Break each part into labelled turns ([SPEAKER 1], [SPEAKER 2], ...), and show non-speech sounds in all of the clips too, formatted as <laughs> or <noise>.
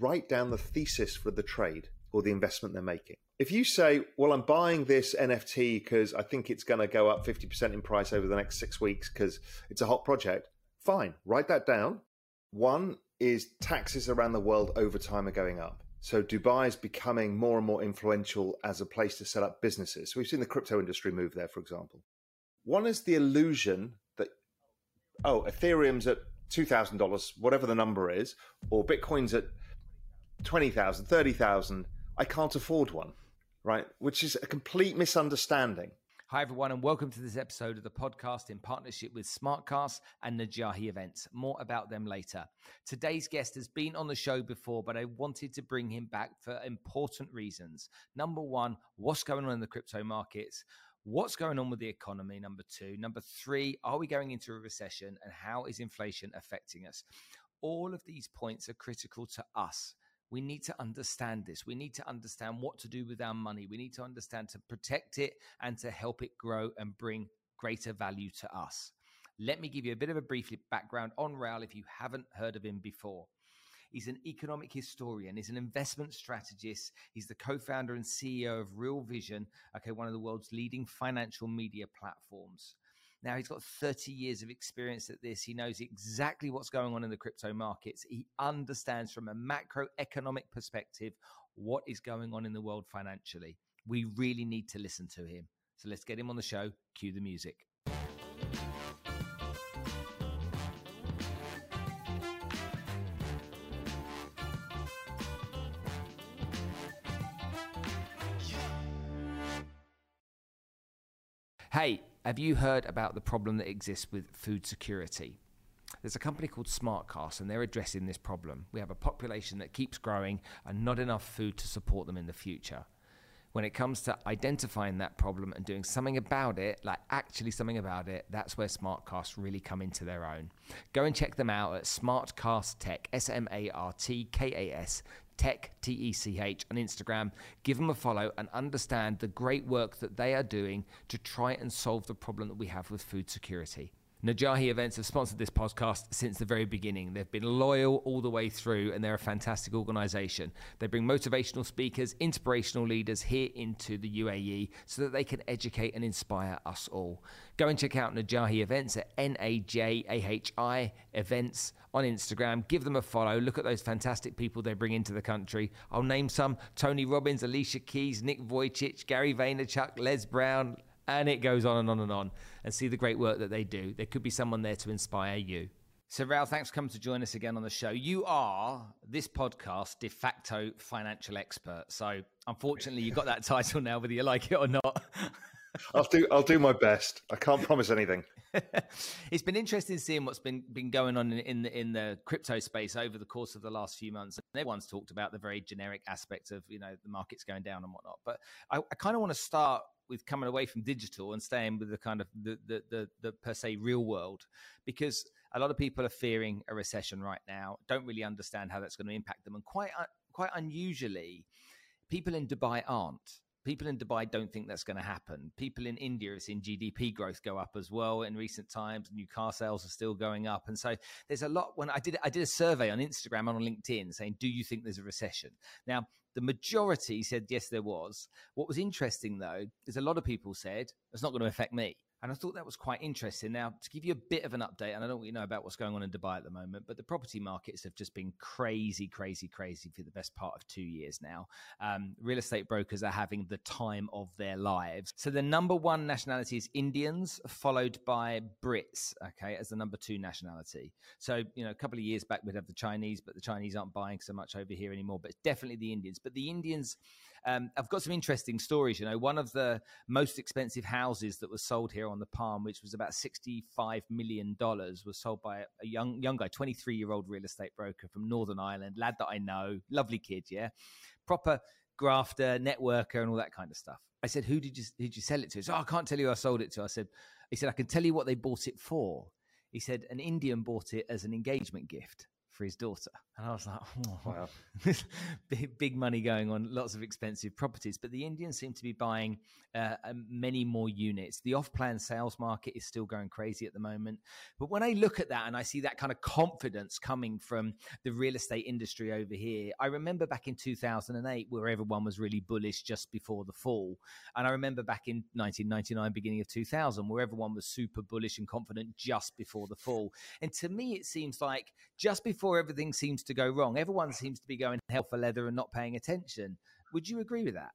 [SPEAKER 1] write down the thesis for the trade or the investment they're making. If you say, well, I'm buying this NFT because I think it's going to go up 50% in price over the next six weeks because it's a hot project, fine, write that down. One is taxes around the world over time are going up. So Dubai is becoming more and more influential as a place to set up businesses. So we've seen the crypto industry move there, for example. One is the illusion that, oh, Ethereum's at $2,000, whatever the number is, or Bitcoin's at 20,000, 30,000. I can't afford one, right? Which is a complete misunderstanding.
[SPEAKER 2] Hi, everyone, and welcome to this episode of the podcast in partnership with Smartkas and Najahi Events. More about them later. Today's guest has been on the show before, but I wanted to bring him back for important reasons. Number one, what's going on in the crypto markets? What's going on with the economy? Number two. Number three, are we going into a recession and how is inflation affecting us? All of these points are critical to us. We need to understand this. We need to understand what to do with our money. We need to understand to protect it and to help it grow and bring greater value to us. Let me give you a bit of a brief background on Raoul if you haven't heard of him before. He's an economic historian. He's an investment strategist. He's the co-founder and CEO of Real Vision, okay, one of the world's leading financial media platforms. Now he's got 30 years of experience at this. He knows exactly what's going on in the crypto markets. He understands from a macroeconomic perspective what is going on in the world financially. We really need to listen to him. So let's get him on the show. Cue the music. Hey, have you heard about the problem that exists with food security? There's a company called Smartkas, and they're addressing this problem. We have a population that keeps growing and not enough food to support them in the future. When it comes to identifying that problem and doing something about it, like actually something about it, that's where Smartkas really come into their own. Go and check them out at Smartkas Tech, S M A R T K A S Tech, T E C H, on Instagram. Give them a follow and understand the great work that they are doing to try and solve the problem that we have with food security. Najahi Events have sponsored this podcast since the very beginning. They've been loyal all the way through, and they're a fantastic organization. They bring motivational speakers, inspirational leaders here into the UAE so that they can educate and inspire us all. Go and check out Najahi Events at N A J A H I Events on Instagram. Give them a follow. Look at those fantastic people they bring into the country. I'll name some Tony Robbins, Alicia Keys, Nick Vujicic, Gary Vaynerchuk, Les Brown, and it goes on and on and on. And see the great work that they do. There could be someone there to inspire you. So, Raoul, thanks for coming to join us again on the show. You are this podcast de facto financial expert. So, unfortunately, you've got that title now, whether you like it or not. <laughs>
[SPEAKER 1] I'll do. I'll do my best. I can't promise anything. <laughs>
[SPEAKER 2] it's been interesting seeing what's been been going on in, in the in the crypto space over the course of the last few months. And everyone's talked about the very generic aspect of you know the markets going down and whatnot. But I, I kind of want to start with coming away from digital and staying with the kind of the, the the the per se real world because a lot of people are fearing a recession right now. Don't really understand how that's going to impact them, and quite quite unusually, people in Dubai aren't people in Dubai don't think that's going to happen. People in India have seen GDP growth go up as well in recent times. New car sales are still going up, and so there's a lot. When I did I did a survey on Instagram and on LinkedIn saying, "Do you think there's a recession?" Now the majority said yes, there was. What was interesting though is a lot of people said it's not going to affect me. And I thought that was quite interesting. Now, to give you a bit of an update, and I don't really know about what's going on in Dubai at the moment, but the property markets have just been crazy, crazy, crazy for the best part of two years now. Um, real estate brokers are having the time of their lives. So the number one nationality is Indians, followed by Brits, okay, as the number two nationality. So, you know, a couple of years back, we'd have the Chinese, but the Chinese aren't buying so much over here anymore, but definitely the Indians. But the Indians, um, I've got some interesting stories. You know, one of the most expensive houses that was sold here on the Palm, which was about $65 million, was sold by a young, young guy, 23 year old real estate broker from Northern Ireland, lad that I know, lovely kid, yeah. Proper grafter, networker, and all that kind of stuff. I said, "Who did you did you sell it to?" So oh, I can't tell you who I sold it to. I said, "He said I can tell you what they bought it for." He said an Indian bought it as an engagement gift for his daughter. And I was like, <laughs> oh, wow. <laughs> big, big, money going on, lots of expensive properties. But the Indians seem to be buying uh, um, many more units. The off plan sales market is still going crazy at the moment. But when I look at that and I see that kind of confidence coming from the real estate industry over here, I remember back in 2008 where everyone was really bullish just before the fall. And I remember back in 1999, beginning of 2000, where everyone was super bullish and confident just before the fall. And to me, it seems like just before everything seems to go wrong, everyone seems to be going hell for leather and not paying attention. Would you agree with that?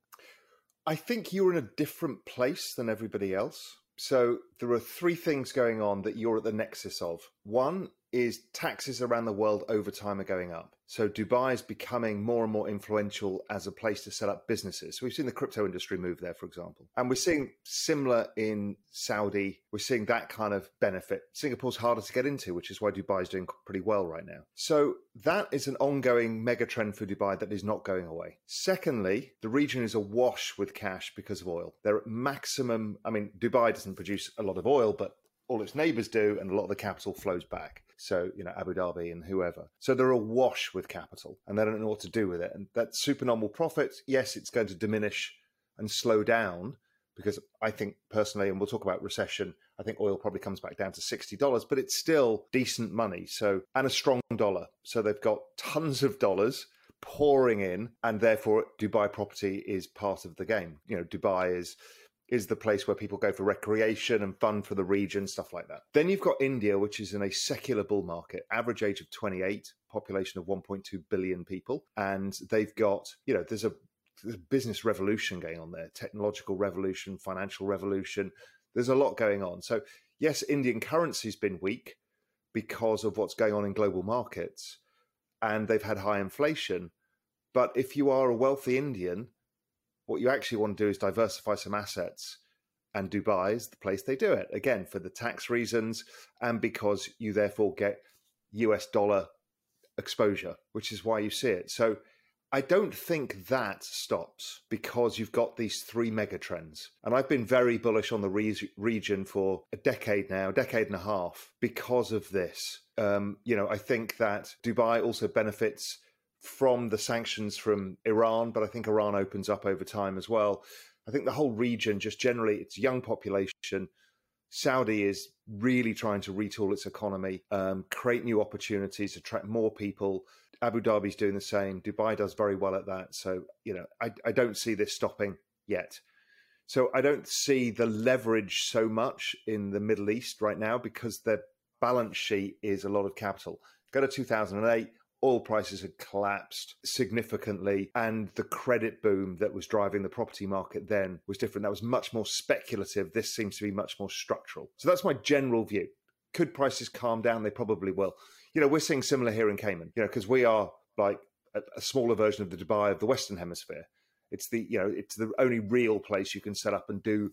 [SPEAKER 1] I think you're in a different place than everybody else. So there are three things going on that you're at the nexus of. One is taxes around the world over time are going up. So Dubai is becoming more and more influential as a place to set up businesses. So we've seen the crypto industry move there, for example. And we're seeing similar in Saudi. We're seeing that kind of benefit. Singapore's harder to get into, which is why Dubai is doing pretty well right now. So that is an ongoing mega trend for Dubai that is not going away. Secondly, the region is awash with cash because of oil. They're at maximum. I mean, Dubai doesn't produce a lot of oil, but all its neighbors do, and a lot of the capital flows back. So, you know, Abu Dhabi and whoever. So they're awash with capital and they don't know what to do with it. And that supernormal profit, yes, it's going to diminish and slow down because I think personally, and we'll talk about recession, I think oil probably comes back down to $60, but it's still decent money. So, and a strong dollar. So they've got tons of dollars pouring in, and therefore Dubai property is part of the game. You know, Dubai is is the place where people go for recreation and fun for the region, stuff like that. Then you've got India, which is in a secular bull market, average age of 28, population of 1.2 billion people. And they've got, you know, there's a, there's a business revolution going on there, technological revolution, financial revolution. There's a lot going on. So, yes, Indian currency's been weak because of what's going on in global markets and they've had high inflation. But if you are a wealthy Indian, what you actually want to do is diversify some assets. And Dubai is the place they do it again for the tax reasons and because you therefore get US dollar exposure, which is why you see it. So I don't think that stops because you've got these three mega trends. And I've been very bullish on the re- region for a decade now, a decade and a half, because of this. Um, you know, I think that Dubai also benefits from the sanctions from Iran, but I think Iran opens up over time as well. I think the whole region, just generally, it's young population. Saudi is really trying to retool its economy, um, create new opportunities, attract more people. Abu Dhabi's doing the same. Dubai does very well at that. So, you know, I, I don't see this stopping yet. So I don't see the leverage so much in the Middle East right now because their balance sheet is a lot of capital. Go to 2008, oil prices had collapsed significantly and the credit boom that was driving the property market then was different. That was much more speculative. This seems to be much more structural. So that's my general view. Could prices calm down? They probably will. You know we're seeing similar here in cayman you know because we are like a, a smaller version of the dubai of the western hemisphere. It's the you know it's the only real place you can set up and do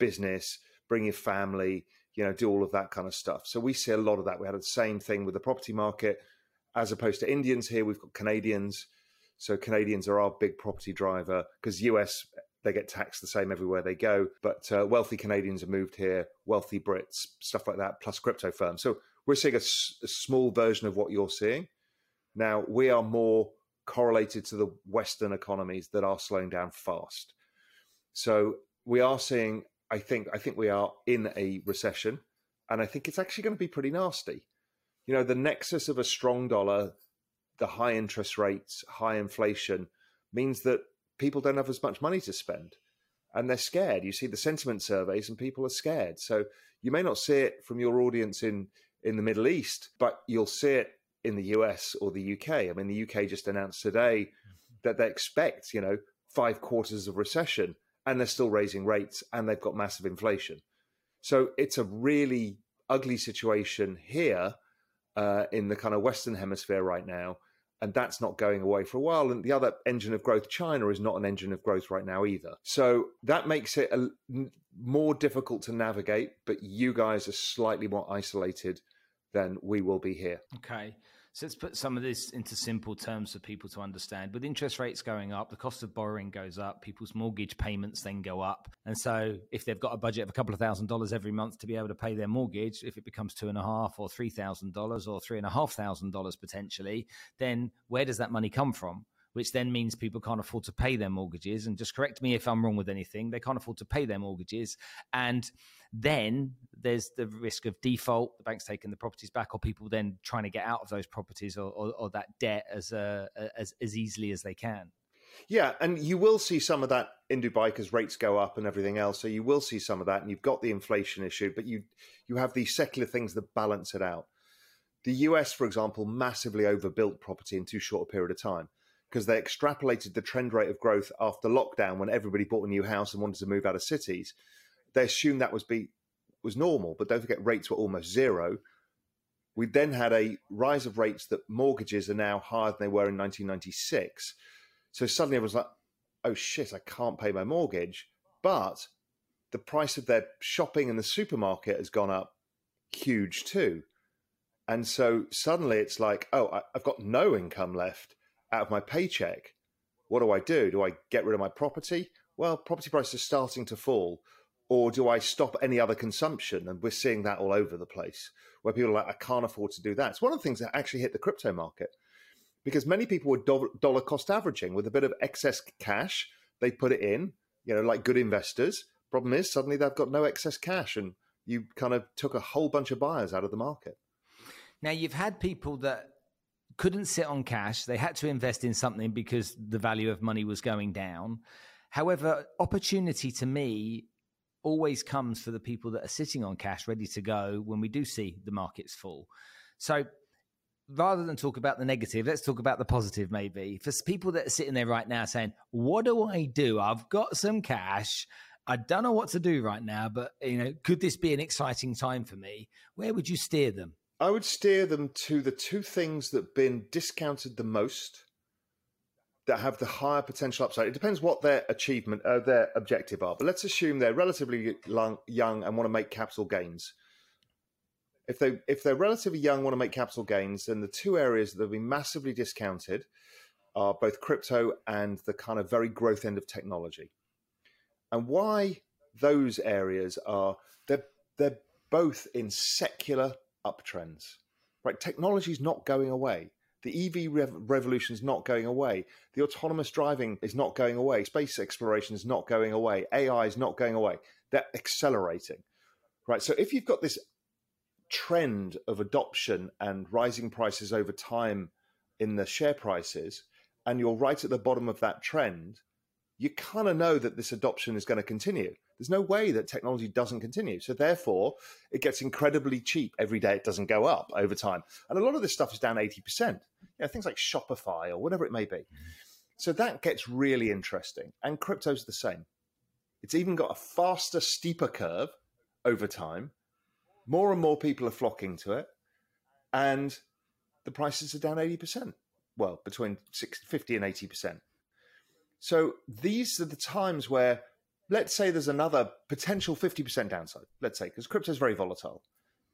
[SPEAKER 1] business bring your family you know do all of that kind of stuff. So we see a lot of that. We had the same thing with the property market as opposed to Indians here, we've got Canadians. So Canadians are our big property driver because US they get taxed the same everywhere they go. But uh, wealthy Canadians have moved here, wealthy Brits, stuff like that, plus crypto firms. So we're seeing a, a small version of what you're seeing. Now we are more correlated to the Western economies that are slowing down fast. So we are seeing. I think. I think we are in a recession, and I think it's actually going to be pretty nasty you know, the nexus of a strong dollar, the high interest rates, high inflation means that people don't have as much money to spend and they're scared. You see the sentiment surveys and people are scared. So you may not see it from your audience in, in the Middle East, but you'll see it in the US or the UK. I mean, the UK just announced today mm-hmm. that they expect, you know, five quarters of recession and they're still raising rates and they've got massive inflation. So it's a really ugly situation here uh, in the kind of Western hemisphere right now. And that's not going away for a while. And the other engine of growth, China, is not an engine of growth right now either. So that makes it a, more difficult to navigate. But you guys are slightly more isolated than we will be here.
[SPEAKER 2] Okay. So let's put some of this into simple terms for people to understand. With interest rates going up, the cost of borrowing goes up, people's mortgage payments then go up. And so if they've got a budget of a couple of thousand dollars every month to be able to pay their mortgage, if it becomes two and a half or three thousand dollars or three and a half thousand dollars potentially, then where does that money come from? which then means people can't afford to pay their mortgages. And just correct me if I'm wrong with anything, they can't afford to pay their mortgages. And then there's the risk of default, the bank's taking the properties back, or people then trying to get out of those properties or, or, or that debt as, uh, as, as easily as they can.
[SPEAKER 1] Yeah, and you will see some of that in Dubai because rates go up and everything else. So you will see some of that, and you've got the inflation issue, but you you have these secular things that balance it out. The US, for example, massively overbuilt property in too short a period of time because they extrapolated the trend rate of growth after lockdown when everybody bought a new house and wanted to move out of cities they assumed that was be was normal. But don't forget, rates were almost zero. We then had a rise of rates that mortgages are now higher than they were in 1996. So suddenly everyone's like, "Oh shit, I can't pay my mortgage." But the price of their shopping in the supermarket has gone up huge too. And so suddenly it's like, oh, I've got no income left out of my paycheck. What do I do? Do I get rid of my property? Well, property prices are starting to fall or do I stop any other consumption? And we're seeing that all over the place where people are like, I can't afford to do that. It's one of the things that actually hit the crypto market because many people were dollar cost averaging with a bit of excess cash. They put it in, you know, like good investors. Problem is, suddenly they've got no excess cash and you kind of took a whole bunch of buyers out of the market.
[SPEAKER 2] Now, you've had people that couldn't sit on cash, they had to invest in something because the value of money was going down. However, opportunity to me always comes for the people that are sitting on cash ready to go when we do see the markets fall. So rather than talk about the negative, let's talk about the positive maybe. For people that are sitting there right now saying, What do I do? I've got some cash. I don't know what to do right now, but you know, could this be an exciting time for me? Where would you steer them?
[SPEAKER 1] I would steer them to the two things that been discounted the most that have the higher potential upside. It depends what their achievement, uh, their objective are. But let's assume they're relatively long, young and want to make capital gains. If they if they're relatively young, want to make capital gains, then the two areas that have been massively discounted are both crypto and the kind of very growth end of technology. And why those areas are they're they're both in secular uptrends. Right, technology is not going away. The EV rev- revolution is not going away. The autonomous driving is not going away. Space exploration is not going away. AI is not going away. They're accelerating. Right. So if you've got this trend of adoption and rising prices over time in the share prices, and you're right at the bottom of that trend, you kind of know that this adoption is going to continue. There's no way that technology doesn't continue. So therefore, it gets incredibly cheap every day. It doesn't go up over time. And a lot of this stuff is down 80%. You know, things like Shopify or whatever it may be. So that gets really interesting. And crypto's the same. It's even got a faster, steeper curve over time. More and more people are flocking to it. And the prices are down 80%. Well, between 60, 50 and 80%. So these are the times where let's say there's another potential 50% downside, let's say, because crypto is very volatile.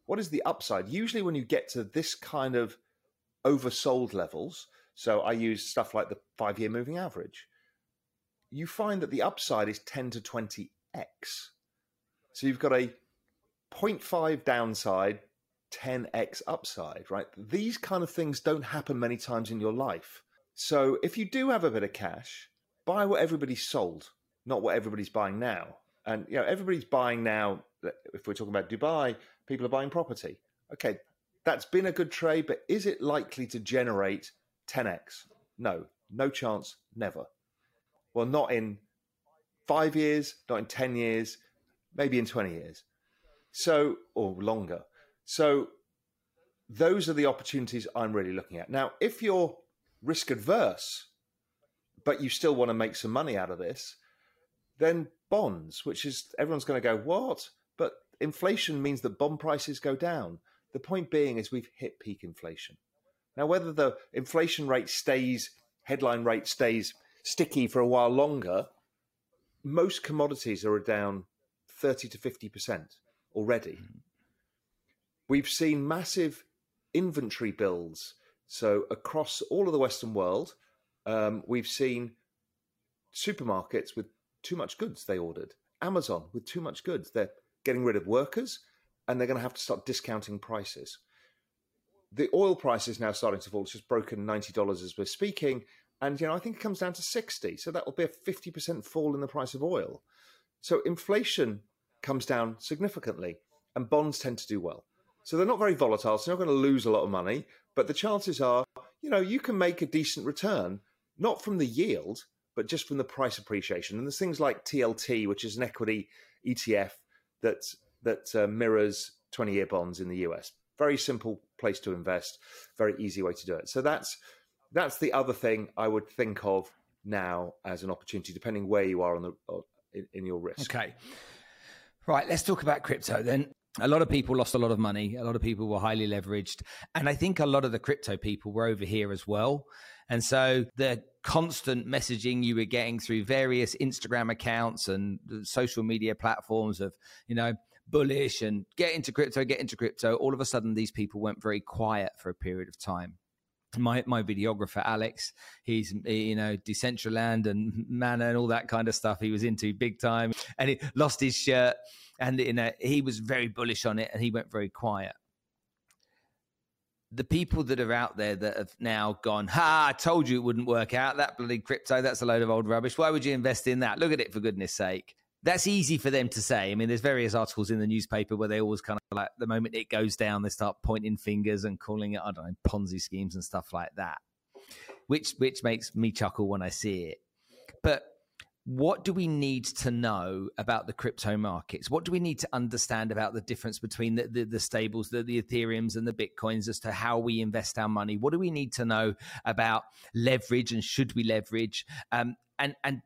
[SPEAKER 1] What is the upside? Usually, when you get to this kind of oversold levels, so I use stuff like the five year moving average, you find that the upside is 10 to 20x. So you've got a 0.5 downside, 10x upside, right? These kind of things don't happen many times in your life. So if you do have a bit of cash, buy what everybody's sold not what everybody's buying now. And you know, everybody's buying now. If we're talking about Dubai, people are buying property. Okay, that's been a good trade, but is it likely to generate 10x? No, no chance, never. Well, not in five years, not in 10 years, maybe in 20 years. So, or longer. So, those are the opportunities I'm really looking at. Now, if you're risk adverse, but you still want to make some money out of this, then bonds, which is everyone's going to go, what? But inflation means that bond prices go down. The point being is we've hit peak inflation. Now, whether the inflation rate stays, headline rate stays sticky for a while longer, most commodities are down 30 to 50% already. We've seen massive inventory builds. So across all of the Western world, um, we've seen supermarkets with too much goods they ordered, Amazon with too much goods. They're getting rid of workers and they're going to have to start discounting prices. The oil price is now starting to fall. It's just broken $90 as we're speaking. And, you know, I think it comes down to 60. So that will be a 50% fall in the price of oil. So inflation comes down significantly and bonds tend to do well. So they're not very volatile. So you're not going to lose a lot of money. But the chances are, you know, you can make a decent return, not from the yield, but just from the price appreciation. And there's things like TLT, which is an equity ETF that that uh, mirrors 20 year bonds in the US. Very simple place to invest, very easy way to do it. So that's that's the other thing I would think of now as an opportunity, depending where you are on the uh, in, in your risk.
[SPEAKER 2] Okay, right. Let's talk about crypto then. A lot of people lost a lot of money. A lot of people were highly leveraged, and I think a lot of the crypto people were over here as well. And so the constant messaging you were getting through various Instagram accounts and social media platforms of, you know, bullish and get into crypto, get into crypto. All of a sudden, these people went very quiet for a period of time. My my videographer Alex, he's you know Decentraland and Mana and all that kind of stuff. He was into big time, and he lost his shirt, and you know he was very bullish on it, and he went very quiet the people that are out there that have now gone, ha, I told you it wouldn't work out. That bloody crypto, that's a load of old rubbish. Why would you invest in that? Look at it for goodness sake that's easy for them to say. I mean, there's various articles in the newspaper where they always kind of like the moment it goes down, they start pointing fingers and calling it, I don't know, Ponzi schemes and stuff like that, which which makes me chuckle when I see it. But what do we need to know about the crypto markets? What do we need to understand about the difference between the, the, the stables, the, the Ethereums and the Bitcoins as to how we invest our money? What do we need to know about leverage and should we leverage? Um, and, and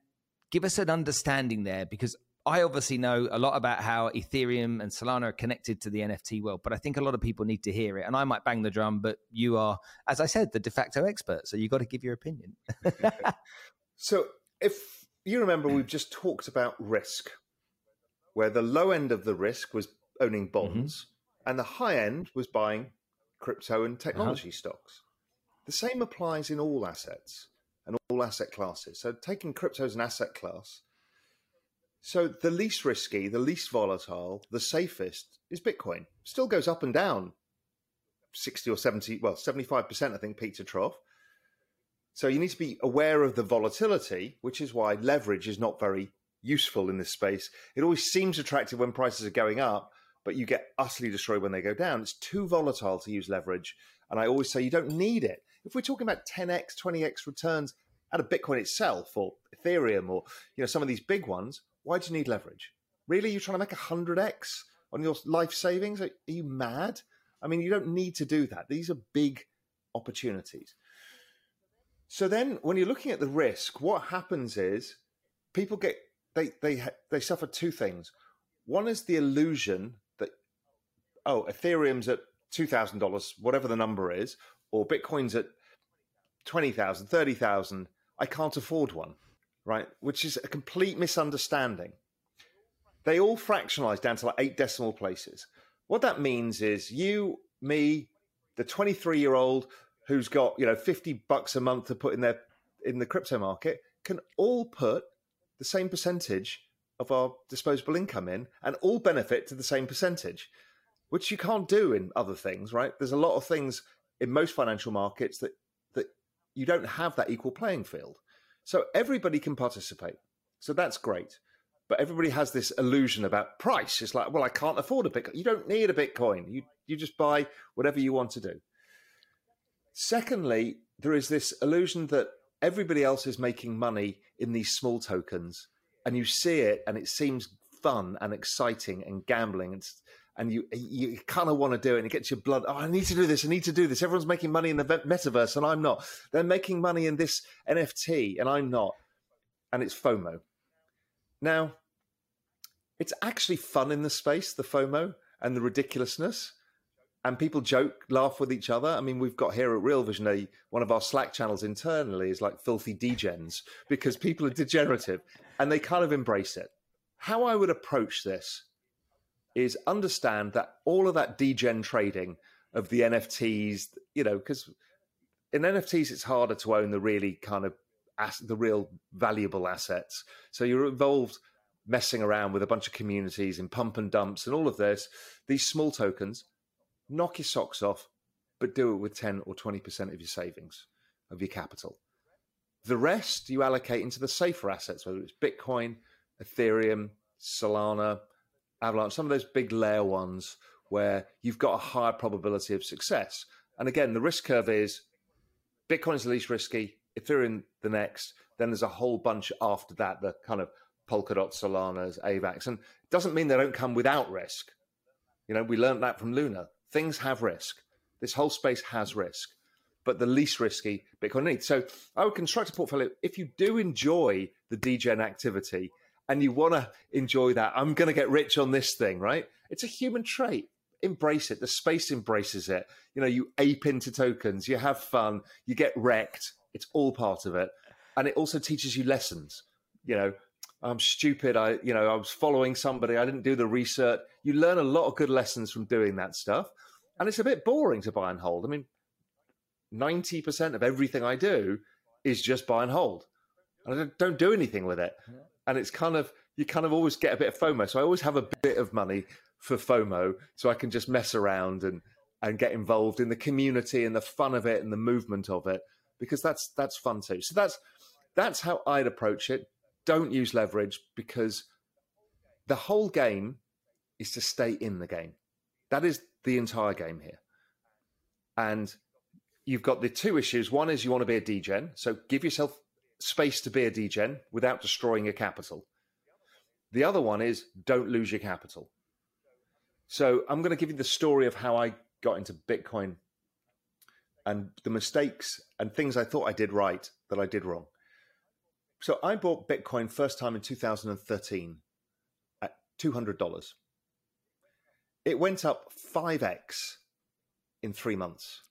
[SPEAKER 2] give us an understanding there because I obviously know a lot about how Ethereum and Solana are connected to the NFT world, but I think a lot of people need to hear it. And I might bang the drum, but you are, as I said, the de facto expert. So you've got to give your opinion. <laughs>
[SPEAKER 1] so if you remember, we've just talked about risk, where the low end of the risk was owning mm-hmm. bonds, mm-hmm. and the high end was buying crypto and uh-huh. technology uh-huh. stocks. The same applies in all assets and all asset classes. So taking crypto as an asset class so the least risky, the least volatile, the safest is Bitcoin. Still goes up and down 60 or 70, well, 75%, I think, peak to trough. So you need to be aware of the volatility, which is why leverage is not very useful in this space. It always seems attractive when prices are going up, but you get utterly destroyed when they go down. It's too volatile to use leverage. And I always say you don't need it. If we're talking about 10x, 20x returns out of Bitcoin itself or Ethereum or you know some of these big ones, why do you need leverage? Really, you're trying to make hundred x on your life savings? Are you mad? I mean, you don't need to do that. These are big opportunities. So then, when you're looking at the risk, what happens is people get they they they suffer two things. One is the illusion that oh, Ethereum's at two thousand dollars, whatever the number is, or Bitcoin's at twenty thousand, thirty thousand. I can't afford one right? Which is a complete misunderstanding. They all fractionalize down to like eight decimal places. What that means is you, me, the 23 year old who's got, you know, 50 bucks a month to put in their in the crypto market can all put the same percentage of our disposable income in and all benefit to the same percentage, which you can't do in other things, right? There's a lot of things in most financial markets that that you don't have that equal playing field. So everybody can participate. So that's great. But everybody has this illusion about price. It's like, well, I can't afford a Bitcoin. You don't need a Bitcoin. You you just buy whatever you want to do. Secondly, there is this illusion that everybody else is making money in these small tokens, and you see it, and it seems fun and exciting and gambling. And and you you kind of want to do it and it gets your blood oh i need to do this i need to do this. Everyone's making money in the metaverse and i'm not. They're making money in this nft and i'm not and it's fomo. Now it's actually fun in the space the fomo and the ridiculousness and people joke laugh with each other i mean we've got here at real vision a one of our slack channels internally is like filthy degens because people are degenerative and they kind of embrace it how i would approach this is understand that all of that degen trading of the NFTs, you know, because in NFTs it's harder to own the really kind of the real valuable assets. So you're involved messing around with a bunch of communities in pump and dumps and all of this. These small tokens, knock your socks off, but do it with 10 or 20% of your savings, of your capital. The rest you allocate into the safer assets, whether it's Bitcoin, Ethereum, Solana, Avalanche, some of those big layer ones where you've got a higher probability of success. And again, the risk curve is Bitcoin is the least risky, Ethereum the next, then there's a whole bunch after that, the kind of Polkadot, Solanas, AVAX. And it doesn't mean they don't come without risk. You know, we learned that from Luna. Things have risk. This whole space has risk, but the least risky Bitcoin needs. So I would construct a portfolio. If you do enjoy the degen activity and you want to enjoy that, I'm going to get rich on this thing, right? It's a human trait. Embrace it. The space embraces it. You know, you ape into tokens, you have fun, you get wrecked. It's all part of it. And it also teaches you lessons. You know, I'm stupid. I, you know, I was following somebody. I didn't do the research. You learn a lot of good lessons from doing that stuff, and it's a bit boring to buy and hold. I mean, ninety percent of everything I do is just buy and hold, and I don't do anything with it. And it's kind of you kind of always get a bit of FOMO. So I always have a bit of money for FOMO, so I can just mess around and and get involved in the community and the fun of it and the movement of it because that's that's fun too. So that's that's how I'd approach it don't use leverage because the whole game is to stay in the game. That is the entire game here. And you've got the two issues. One is you want to be a degen, so give yourself space to be a degen without destroying your capital. The other one is don't lose your capital. So I'm going to give you the story of how I got into Bitcoin and the mistakes and things I thought I did right that I did wrong. So I bought Bitcoin first time in 2013 at $200. It went up 5x in three months.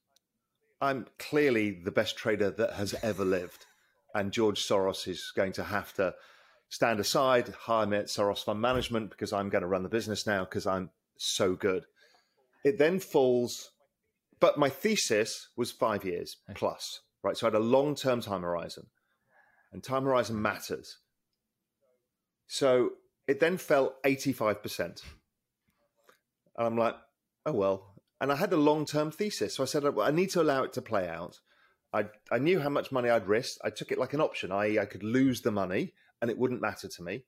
[SPEAKER 1] I'm clearly the best trader that has ever lived. And George Soros is going to have to stand aside, hire me at Soros Fund Management because I'm going to run the business now because I'm so good. It then falls, but my thesis was five years plus, right? So I had a long term time horizon and time horizon matters. So it then fell 85%. And I'm like, oh, well. And I had a long term thesis. So I said, well, I need to allow it to play out. I, I knew how much money I'd risk. I took it like an option, i.e., I could lose the money and it wouldn't matter to me.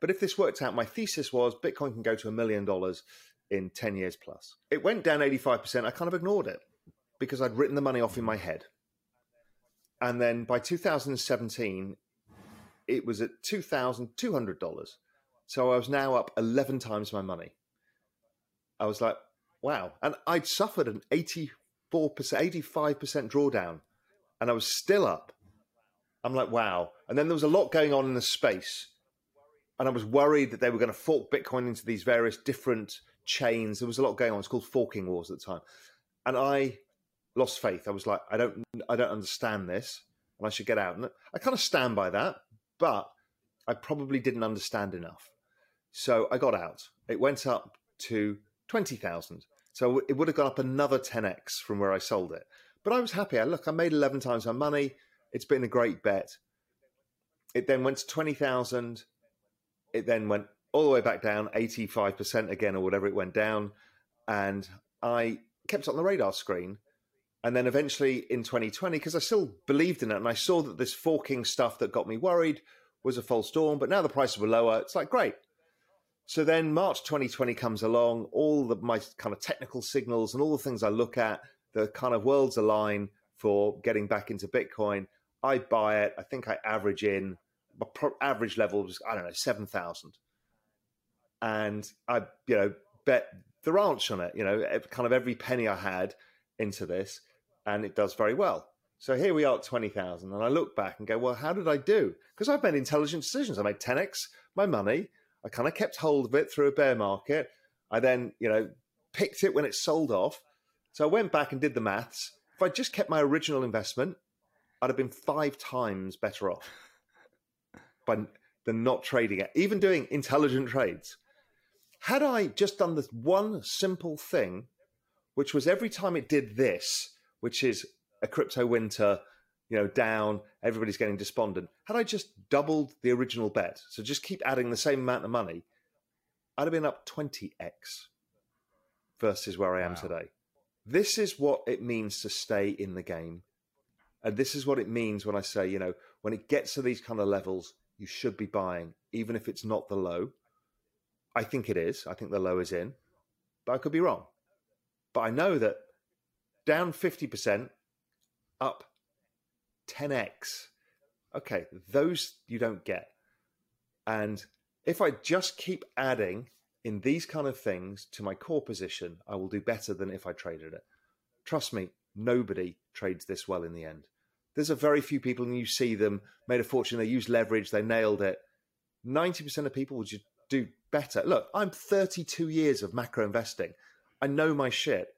[SPEAKER 1] But if this worked out, my thesis was Bitcoin can go to a million dollars in 10 years plus. It went down 85%. I kind of ignored it because I'd written the money off in my head. And then by 2017, it was at $2,200. So I was now up 11 times my money. I was like, wow. And I'd suffered an 84%, 85% drawdown, and I was still up. I'm like, wow. And then there was a lot going on in the space. And I was worried that they were going to fork Bitcoin into these various different chains. There was a lot going on. It's called forking wars at the time. And I lost faith. I was like, I don't, I don't understand this, and I should get out. And I kind of stand by that, but I probably didn't understand enough. So I got out. It went up to twenty thousand. So it would have gone up another ten x from where I sold it. But I was happy. I look, I made eleven times my money. It's been a great bet. It then went to twenty thousand. It then went all the way back down, eighty five percent again, or whatever it went down, and I kept it on the radar screen and then eventually in 2020, because I still believed in it and I saw that this forking stuff that got me worried was a false dawn, but now the prices were lower. It's like, great. So then March 2020 comes along, all the, my kind of technical signals and all the things I look at, the kind of worlds align for getting back into Bitcoin. I buy it. I think I average in, my average level was, I don't know, 7,000. And I, you know, bet the ranch on it, you know, kind of every penny I had into this and it does very well. So here we are at 20,000. And I look back and go, well, how did I do? Because I've made intelligent decisions. I made 10x my money. I kind of kept hold of it through a bear market. I then, you know, picked it when it sold off. So I went back and did the maths. If I just kept my original investment, I'd have been five times better off <laughs> by, than not trading it, even doing intelligent trades. Had I just done this one simple thing which was every time it did this, which is a crypto winter, you know, down, everybody's getting despondent. Had I just doubled the original bet, so just keep adding the same amount of money, I'd have been up 20x versus where I am wow. today. This is what it means to stay in the game. And this is what it means when I say, you know, when it gets to these kind of levels, you should be buying, even if it's not the low. I think it is. I think the low is in, but I could be wrong. But I know that down 50%, up 10x. Okay, those you don't get. And if I just keep adding in these kind of things to my core position, I will do better than if I traded it. Trust me, nobody trades this well in the end. There's a very few people, and you see them made a fortune. They use leverage, they nailed it. 90% of people would just do better. Look, I'm 32 years of macro investing. I know my shit,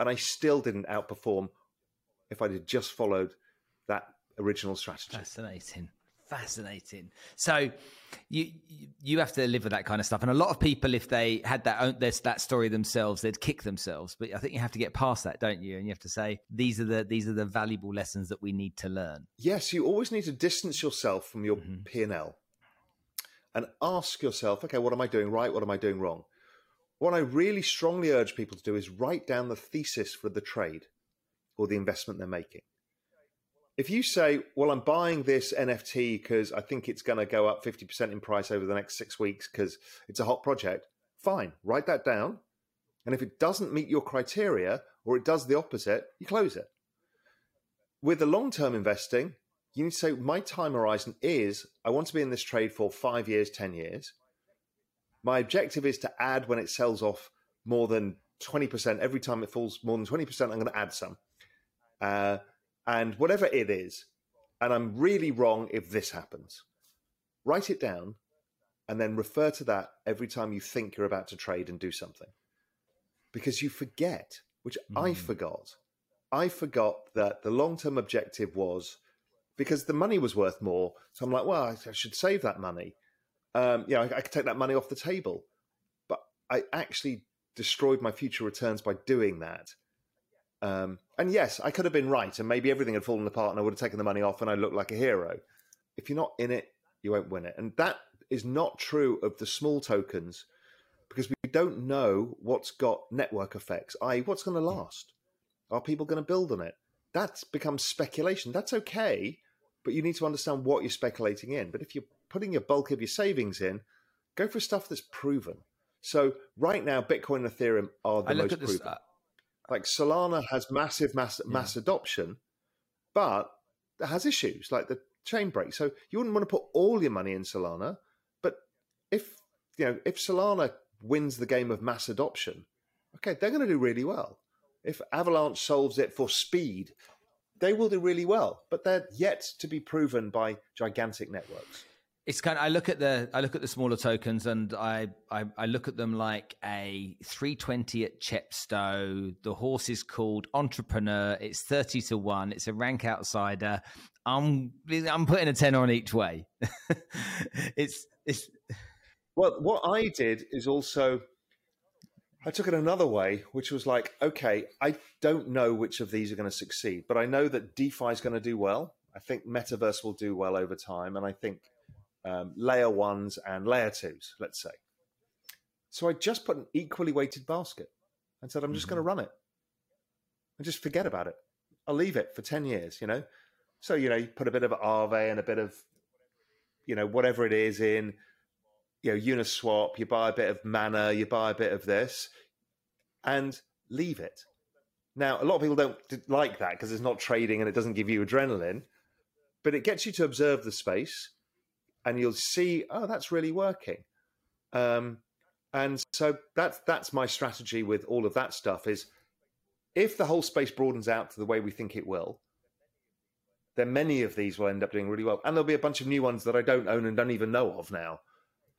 [SPEAKER 1] and I still didn't outperform if I had just followed that original strategy.
[SPEAKER 2] Fascinating fascinating. So you you have to live with that kind of stuff, and a lot of people, if they had that own this that story themselves, they'd kick themselves. But I think you have to get past that, don't you? And you have to say these are the these are the valuable lessons that we need to learn.
[SPEAKER 1] Yes, you always need to distance yourself from your mm-hmm. P and L, and ask yourself, okay, what am I doing right? What am I doing wrong? What I really strongly urge people to do is write down the thesis for the trade or the investment they're making if you say, well, I'm buying this NFT because I think it's going to go up 50% in price over the next six weeks because it's a hot project, fine, write that down. And if it doesn't meet your criteria or it does the opposite, you close it. With the long term investing, you need to say, my time horizon is I want to be in this trade for five years, 10 years. My objective is to add when it sells off more than 20%. Every time it falls more than 20%, I'm going to add some. Uh, and whatever it is, and I'm really wrong if this happens. Write it down and then refer to that every time you think you're about to trade and do something. Because you forget, which mm. I forgot. I forgot that the long term objective was because the money was worth more. So I'm like, well, I, should save that money. Um, know, I, I could take that money off the table. But I actually destroyed my future returns by doing that um, and yes, I could have been right, and maybe everything had fallen apart, and I would have taken the money off, and I looked like a hero. If you're not in it, you won't win it, and that is not true of the small tokens because we don't know what's got network effects. I.e., what's going to last? Are people going to build on it? That's becomes speculation. That's okay, but you need to understand what you're speculating in. But if you're putting your bulk of your savings in, go for stuff that's proven. So right now, Bitcoin and Ethereum are the most proven. This, uh, like Solana has massive mass mass yeah. adoption, but it has issues like the chain break. So you wouldn't want to put all your money in Solana, but if you know if Solana wins the game of mass adoption, okay, they're going to do really well. If Avalanche solves it for speed, they will do really well, but they're yet to be proven by gigantic networks
[SPEAKER 2] it's kind of, I look at the I look at the smaller tokens and I, I, I look at them like a 320 at Chepstow. The horse is called Entrepreneur. It's 30 to 1. It's a rank outsider. I'm I'm putting a 10 on each way. <laughs> it's it's
[SPEAKER 1] well what I did is also I took it another way, which was like, okay, I don't know which of these are going to succeed, but I know that DeFi is going to do well. I think Metaverse will do well over time, and I think um, layer ones and layer twos, let's say. So I just put an equally weighted basket and said, I'm just mm-hmm. going to run it and just forget about it. I'll leave it for 10 years, you know? So, you know, you put a bit of Aave and a bit of, you know, whatever it is in, you know, Uniswap, you buy a bit of Mana, you buy a bit of this and leave it. Now, a lot of people don't like that because it's not trading and it doesn't give you adrenaline, but it gets you to observe the space and you'll see, oh, that's really working. Um, and so that's that's my strategy with all of that stuff is if the whole space broadens out to the way we think it will, then many of these will end up doing really well. And there'll be a bunch of new ones that I don't own and don't even know of now.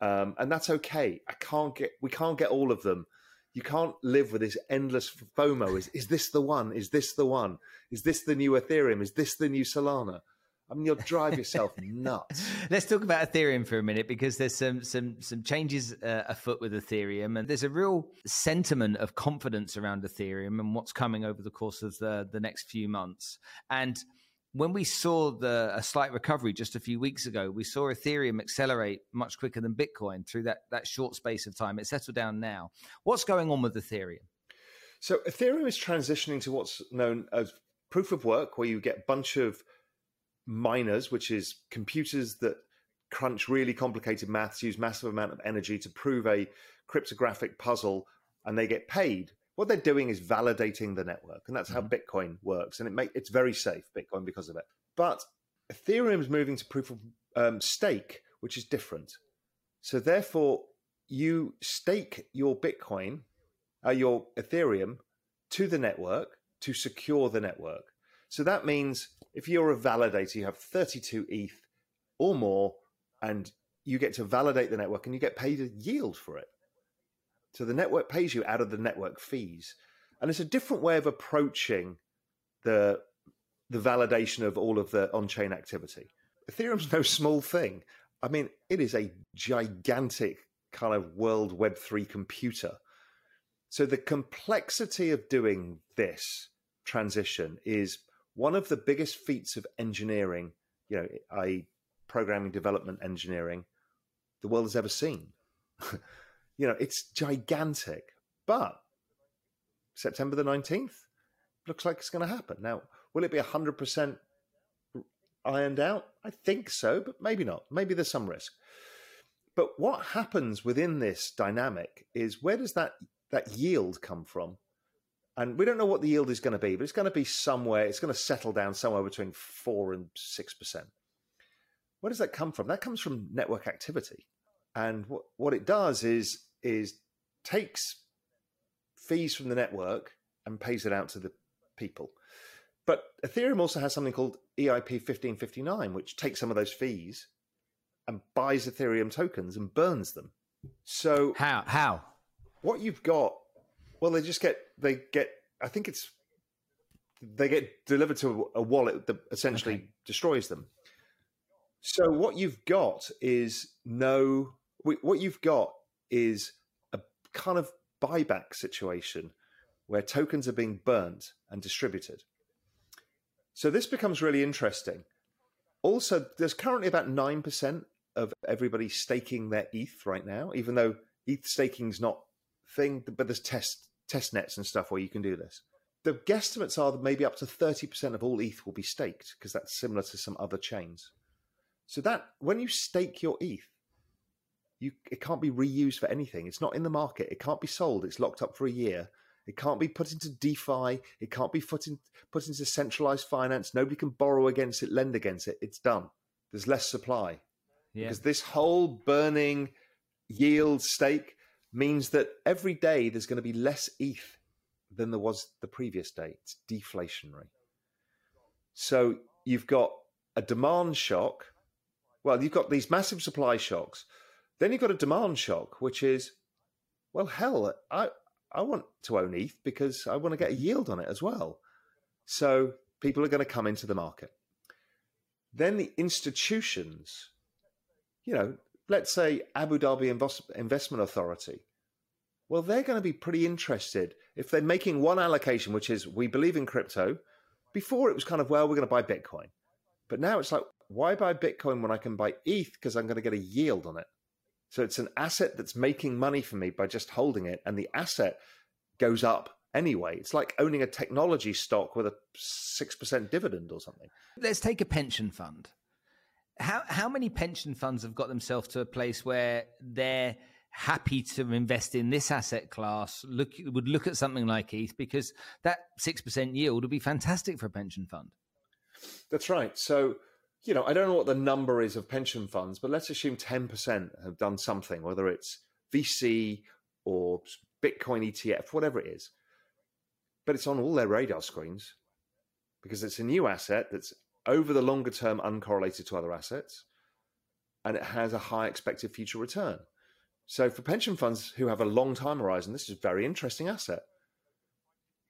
[SPEAKER 1] Um, and that's okay. I can't get we can't get all of them. You can't live with this endless FOMO. Is is this the one? Is this the one? Is this the new Ethereum? Is this the new Solana? I mean, you'll drive <laughs> yourself nuts.
[SPEAKER 2] Let's talk about Ethereum for a minute because there's some some some changes uh, afoot with Ethereum, and there's a real sentiment of confidence around Ethereum and what's coming over the course of the the next few months. And when we saw the a slight recovery just a few weeks ago, we saw Ethereum accelerate much quicker than Bitcoin through that that short space of time. It's settled down now. What's going on with Ethereum?
[SPEAKER 1] So Ethereum is transitioning to what's known as proof of work, where you get a bunch of miners, which is computers that crunch really complicated maths, use massive amount of energy to prove a cryptographic puzzle, and they get paid. What they're doing is validating the network, and that's mm-hmm. how Bitcoin works. And it make it's very safe, Bitcoin, because of it. But Ethereum is moving to proof of um, stake, which is different. So therefore, you stake your Bitcoin, uh, your Ethereum, to the network to secure the network. So that means if you're a validator, you have 32 ETH or more, and you get to validate the network and you get paid a yield for it. So the network pays you out of the network fees. And it's a different way of approaching the the validation of all of the on-chain activity. Ethereum's no small thing. I mean, it is a gigantic kind of world web 3 computer. So the complexity of doing this transition is one of the biggest feats of engineering, you know, i.e., programming development engineering, the world has ever seen. <laughs> you know, it's gigantic. But September the 19th looks like it's going to happen. Now, will it be 100% ironed out? I think so, but maybe not. Maybe there's some risk. But what happens within this dynamic is where does that, that yield come from? And we don't know what the yield is going to be, but it's going to be somewhere, it's going to settle down somewhere between 4 and 6%. Where does that come from? That comes from network activity. And what, what it does is, is takes fees from the network and pays it out to the people. But Ethereum also has something called EIP 1559, which takes some of those fees and buys Ethereum tokens and burns them. So
[SPEAKER 2] how how
[SPEAKER 1] what you've got well, they just get they get. I think it's they get delivered to a wallet that essentially okay. destroys them. So what you've got is no. What you've got is a kind of buyback situation where tokens are being burnt and distributed. So this becomes really interesting. Also, there's currently about nine percent of everybody staking their ETH right now, even though ETH staking is not thing, but there's test test nets and stuff where you can do this. The guesstimates are that maybe up to 30% of all ETH will be staked because that's similar to some other chains. So that when you stake your ETH, you it can't be reused for anything. It's not in the market. It can't be sold. It's locked up for a year. It can't be put into DeFi. It can't be put, in, put into centralized finance. Nobody can borrow against it, lend against it. It's done. There's less supply. Yeah. Because this whole burning yield stake means that every day there's going to be less ETH than there was the previous day. It's deflationary. So you've got a demand shock. Well, you've got these massive supply shocks. Then you've got a demand shock, which is, well, hell, I, I want to own ETH because I want to get a yield on it as well. So people are going to come into the market. Then the institutions, you know, let's say Abu Dhabi Investment Authority, well, they're going to be pretty interested if they're making one allocation, which is we believe in crypto. Before it was kind of, well, we're going to buy Bitcoin. But now it's like, why buy Bitcoin when I can buy ETH because I'm going to get a yield on it? So it's an asset that's making money for me by just holding it, and the asset goes up anyway. It's like owning a technology stock with a 6% dividend or something.
[SPEAKER 2] Let's take a pension fund how how many pension funds have got themselves to a place where they're happy to invest in this asset class look would look at something like ETH because that 6% yield would be fantastic for a pension fund.
[SPEAKER 1] That's right. So, you know, I don't know what the number is of pension funds, but let's assume 10% have done something, whether it's VC or Bitcoin ETF, whatever it is. But it's on all their radar screens because it's a new asset that's over the longer term uncorrelated to other assets, and it has a high expected future return. So for pension funds who have a long time horizon, this is a very interesting asset.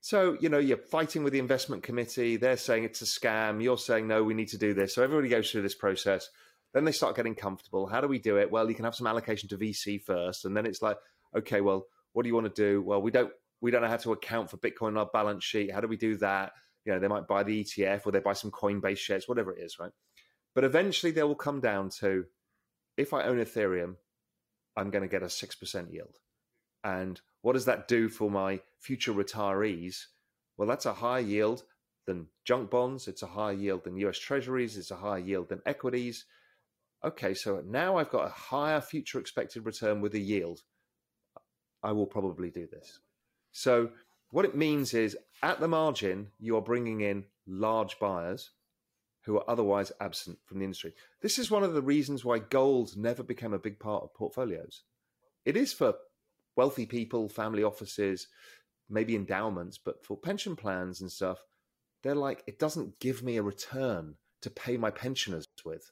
[SPEAKER 1] So, you know, you're fighting with the investment committee. They're saying it's a scam. You're saying, no, we need to do this. So everybody goes through this process. Then they start getting comfortable. How do we do it? Well, you can have some allocation to VC first. And then it's like, okay, well, what do you want to do? Well, we don't we don't know how to account for Bitcoin on our balance sheet. How do we do that? You know, they might buy the ETF or they buy some Coinbase shares, whatever it is, right? But eventually they will come down to if I own Ethereum, I'm going to get a 6% yield. And what does that do for my future retirees? Well, that's a higher yield than junk bonds. It's a higher yield than US treasuries. It's a higher yield than equities. Okay, so now I've got a higher future expected return with a yield. I will probably do this. So, what it means is at the margin, you are bringing in large buyers who are otherwise absent from the industry. This is one of the reasons why gold never became a big part of portfolios. It is for wealthy people, family offices, maybe endowments, but for pension plans and stuff, they're like, it doesn't give me a return to pay my pensioners with.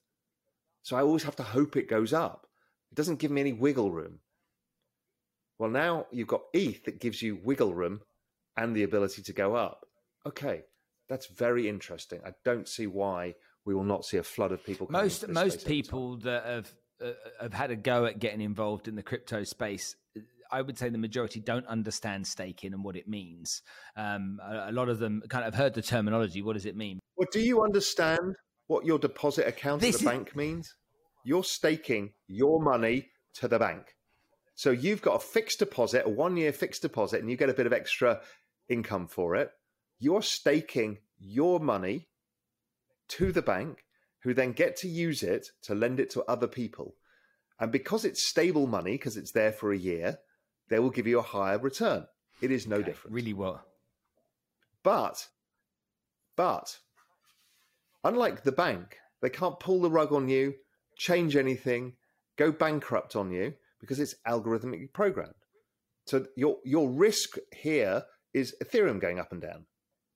[SPEAKER 1] So I always have to hope it goes up. It doesn't give me any wiggle room. Well, now you've got ETH that gives you wiggle room and the ability to go up. Okay, that's very interesting. I don't see why we will not see a flood of people.
[SPEAKER 2] Most most people that have uh, have had a go at getting involved in the crypto space. I would say the majority don't understand staking and what it means. Um, a, a, lot of them kind of heard the terminology. What does it mean?
[SPEAKER 1] Well, do you understand what your deposit account this at the is... bank means? You're staking your money to the bank. So you've got a fixed deposit, a one year fixed deposit, and you get a bit of extra income for it you're staking your money to the bank, who then get to use it to lend it to other people. And because it's stable money, because it's there for a year, they will give you a higher return. It is no okay, different.
[SPEAKER 2] Really well.
[SPEAKER 1] But, but, unlike the bank, they can't pull the rug on you, change anything, go bankrupt on you because it's algorithmically programmed. So your your risk here is Ethereum going up and down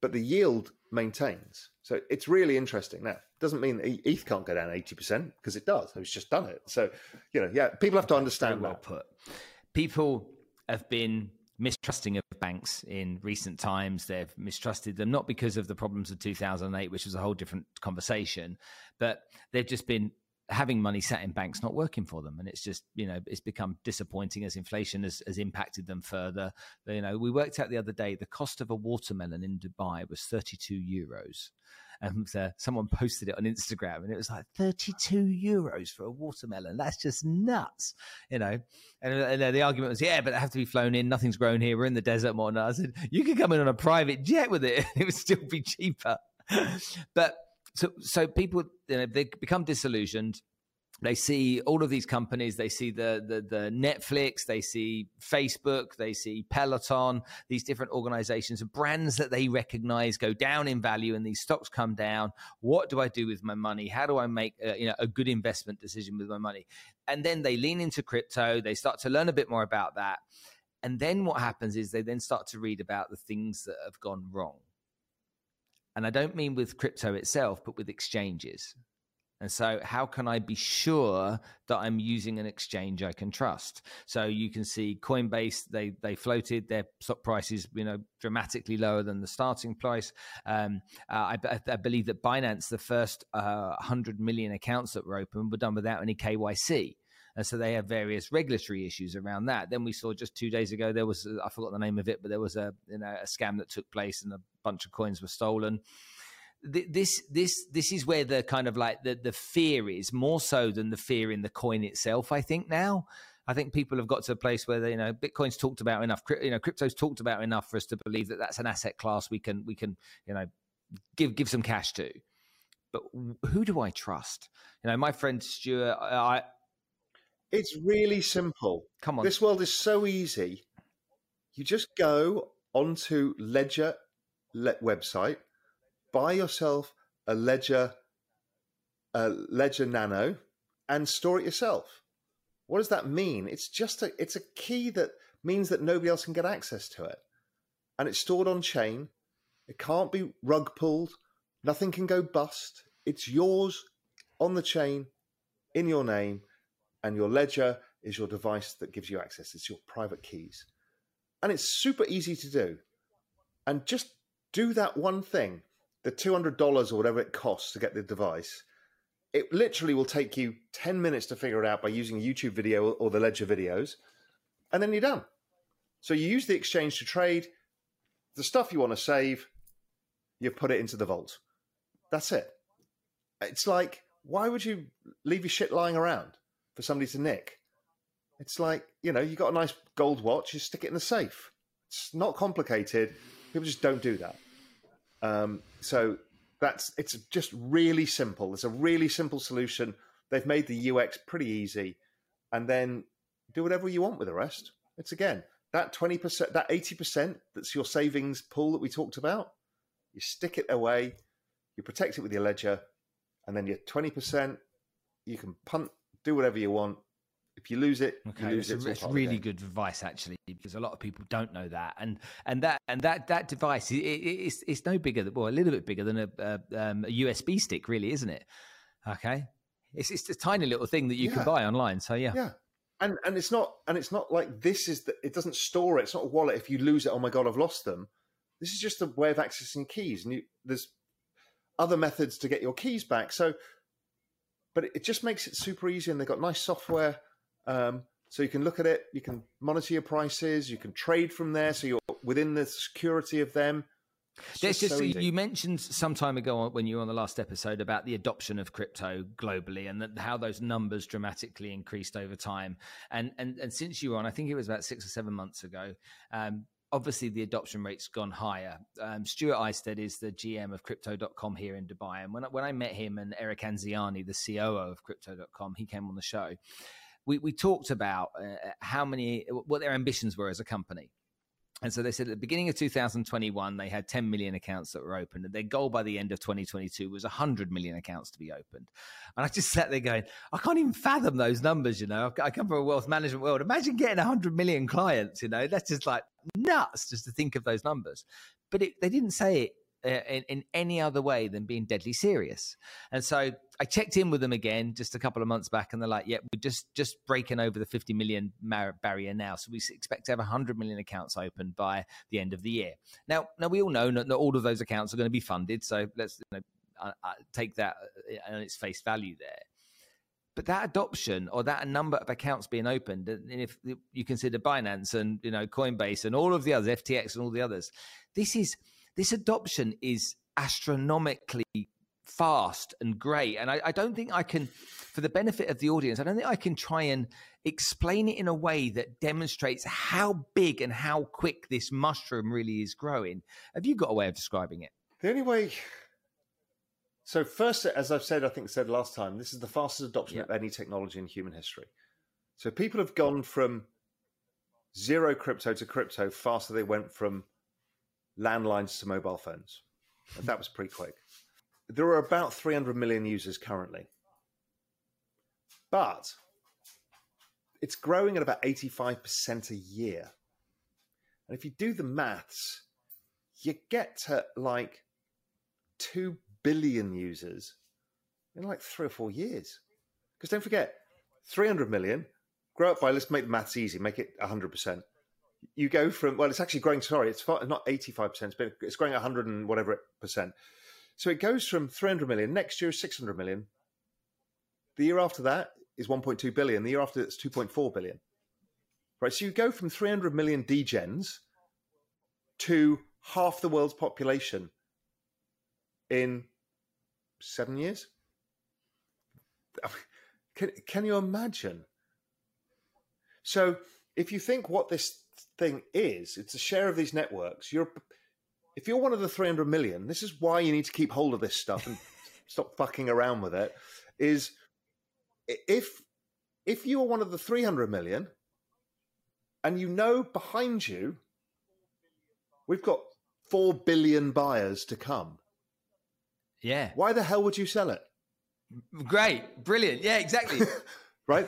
[SPEAKER 1] but the yield maintains. So it's really interesting. Now, doesn't mean ETH can't go down 80% because it does. It's just done it. So, you know, yeah, people have to understand
[SPEAKER 2] well that. put. People have been mistrusting of banks in recent times. They've mistrusted them not because of the problems of 2008, which was a whole different conversation, but they've just been having money sat in banks not working for them and it's just you know it's become disappointing as inflation has, has impacted them further. You know we worked out the other day the cost of a watermelon in dubai was 32 euros. And uh, someone <laughs> posted it on instagram and it was like 32 euros for a watermelon? That's just nuts you know? And, and uh, the argument was yeah but they have to be flown in. Nothing's grown here. We're in the desert whatnot. I said you could come in on a private jet with it. <laughs> It would still be cheaper. <laughs> But so so people you know, they become disillusioned. They see all of these companies. They see the, the, the netflix. They see facebook. They see peloton. These different organizations. And brands that they recognize go down in value and these stocks come down. What do i do with my money? How do i make a, you know a good investment decision with my money? And then they lean into crypto. They start to learn a bit more about that. And then what happens is they then start to read about the things that have gone wrong and I don't mean with crypto itself, but with exchanges. And so, how can I be sure that I'm using an exchange I can trust? So you can see Coinbase they they floated their stock prices, you know, dramatically lower than the starting price. Um, uh, I, I, believe that Binance, the first uh, 100 million accounts that were open, were done without any KYC. And so they have various regulatory issues around that. Then we saw just two days ago there was I forgot the name of it, but there was a you know a scam that took place and a bunch of coins were stolen. This this this is where the kind of like the the fear is more so than the fear in the coin itself. I think now. I think people have got to a place where they, you know Bitcoin's talked about enough, you know, crypto's talked about enough for us to believe that that's an asset class we can we can you know give give some cash to. But who do I trust? You know, my friend Stuart, I
[SPEAKER 1] it's really simple.
[SPEAKER 2] Come on.
[SPEAKER 1] This world is so easy. You just go onto Ledger website, buy yourself a Ledger a Ledger Nano and store it yourself. What does that mean? It's just a it's a key that means that nobody else can get access to it. And it's stored on chain. It can't be rug pulled. Nothing can go bust. It's yours on the chain in your name and your ledger is your device that gives you access. It's your private keys. And it's super easy to do. and just do that one thing. The two hundred dollars or whatever it costs to get the device, it literally will take you ten minutes to figure it out by using a YouTube video or the Ledger videos, and then you're done. So you use the exchange to trade the stuff you want to save. You put it into the vault. That's it. It's like, why would you leave your shit lying around for somebody to nick? It's like, you know, you got a nice gold watch, you stick it in the safe. It's not complicated. People just don't do that. Um, so that's it's just really simple. It's a really simple solution. They've made the UX pretty easy, and then do whatever you want with the rest. It's again that twenty percent, that eighty percent that's your savings pool that we talked about. You stick it away, you protect it with your ledger, and then your twenty percent you can punt, do whatever you want, if you lose it, okay, you lose
[SPEAKER 2] it's,
[SPEAKER 1] it.
[SPEAKER 2] It's really good advice actually, because a lot of people don't know that, and and that and that that device it, it's it's no bigger than well, a little bit bigger than a, a, um, a USB stick, really, isn't it? Okay, it's it's a tiny little thing that you yeah. can buy online. So yeah,
[SPEAKER 1] yeah. And, and it's not and it's not like this is the, it doesn't store it. It's not a wallet. If you lose it, oh my god, I've lost them. This is just a way of accessing keys, and you, there's other methods to get your keys back. So, but it, just makes it super easy, and they've got nice software um, so you can look at it, you can monitor your prices, you can trade from there. So you're within the security of them.
[SPEAKER 2] There's just, so you mentioned some time ago when you were on the last episode about the adoption of crypto globally and that, how those numbers dramatically increased over time. And, and and since you were on, I think it was about six or seven months ago. Um, obviously, the adoption rate's gone higher. Um, Stuart Oisted is the GM of Crypto.com here in Dubai, and when when I met him and Eric Anziani, the COO of Crypto.com, he came on the show we, we talked about uh, how many, what their ambitions were as a company. And so they said at the beginning of 2021, they had 10 million accounts that were opened. And their goal by the end of 2022 was 100 million accounts to be opened. And I just sat there going, I can't even fathom those numbers, you know. I come from a wealth management world. Imagine getting 100 million clients, you know. That's just like nuts just to think of those numbers. But it, they didn't say it uh, in, in, any other way than being deadly serious. And so I checked in with them again just a couple of months back, and they're like, "Yeah, we're just just breaking over the 50 million barrier now, so we expect to have 100 million accounts open by the end of the year." Now, now we all know that not all of those accounts are going to be funded, so let's you know, take that uh, on its face value there. But that adoption or that number of accounts being opened, and if you consider Binance and you know Coinbase and all of the others, FTX and all the others, this is this adoption is astronomically fast and great. And I, I, don't think I can, for the benefit of the audience, I don't think I can try and explain it in a way that demonstrates how big and how quick this mushroom really is growing. Have you got a way of describing it?
[SPEAKER 1] The only way. So, first, as I've said, I think said last time, this is the fastest adoption yep. of any technology in human history. So, people have gone from zero crypto to crypto faster they went from landlines to mobile phones. And <laughs> that was pretty quick. There are about 300 million users currently. But it's growing at about 85% a year. And if you do the maths, you get to like 2 billion users in like three or four years. Because don't forget, 300 million, grow up by, let's make the maths easy, make it 100% you go from well, it's actually growing. Sorry, it's not eighty five percent, but it's growing hundred and whatever percent. So it goes from three hundred million next year is six hundred million. The year after that is one point two billion. The year after it's two point four billion. Right, so you go from three hundred million degens to half the world's population in seven years. Can, can you imagine? So if you think what this thing is. It's a share of these networks. You're if you're one of the 300 million, this is why you need to keep hold of this stuff and <laughs> stop fucking around with it. Is if if you are one of the 300 million and you know behind you we've got 4 billion buyers to come.
[SPEAKER 2] Yeah.
[SPEAKER 1] Why the hell would you sell it?
[SPEAKER 2] Great. Brilliant. Yeah, exactly. <laughs>
[SPEAKER 1] right?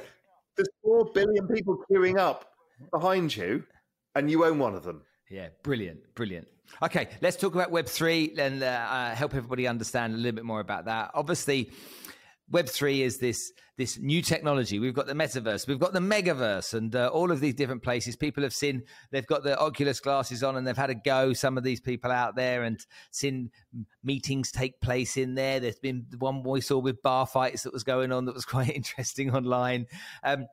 [SPEAKER 1] There's 4 billion people queuing up behind you and you own one of them.
[SPEAKER 2] Yeah, brilliant, brilliant. Okay, let's talk about Web3 and uh, uh, help everybody understand a little bit more about that. Obviously, Web three is this this new technology. We've got the metaverse, we've got the megaverse, and uh, all of these different places. People have seen they've got the Oculus glasses on, and they've had a go. Some of these people out there and seen meetings take place in there. There's been one we saw with bar fights that was going on that was <laughs> quite interesting online. Um,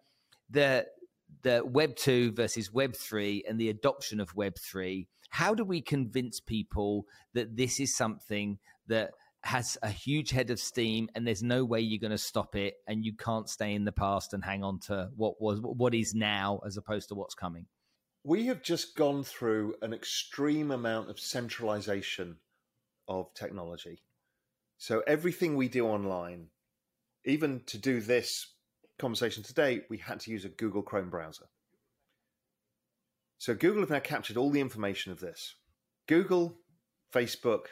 [SPEAKER 2] the the Web two versus Web three and the adoption of Web three. How do we convince people that this is something that has a huge head of steam and there's no way you're going to stop it and you can't stay in the past and hang on to what was what is now as opposed to what's coming.
[SPEAKER 1] We have just gone through an extreme amount of centralization of technology. So everything we do online even to do this conversation today we had to use a google chrome browser. So google have now captured all the information of this. Google facebook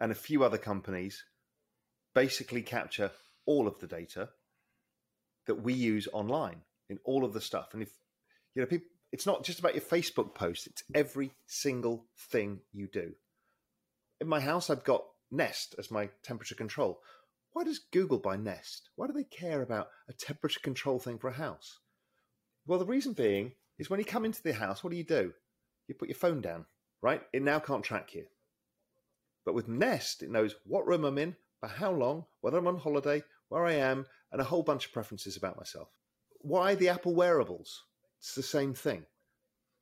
[SPEAKER 1] and a few other companies basically capture all of the data that we use online in all of the stuff. And if you know, people, it's not just about your Facebook post; it's every single thing you do. In my house, I've got Nest as my temperature control. Why does Google buy Nest? Why do they care about a temperature control thing for a house? Well, the reason being is when you come into the house, what do you do? You put your phone down, right? It now can't track you. But with Nest, it knows what room I'm in, for how long, whether I'm on holiday, where I am, and a whole bunch of preferences about myself. Why the Apple wearables? It's the same thing.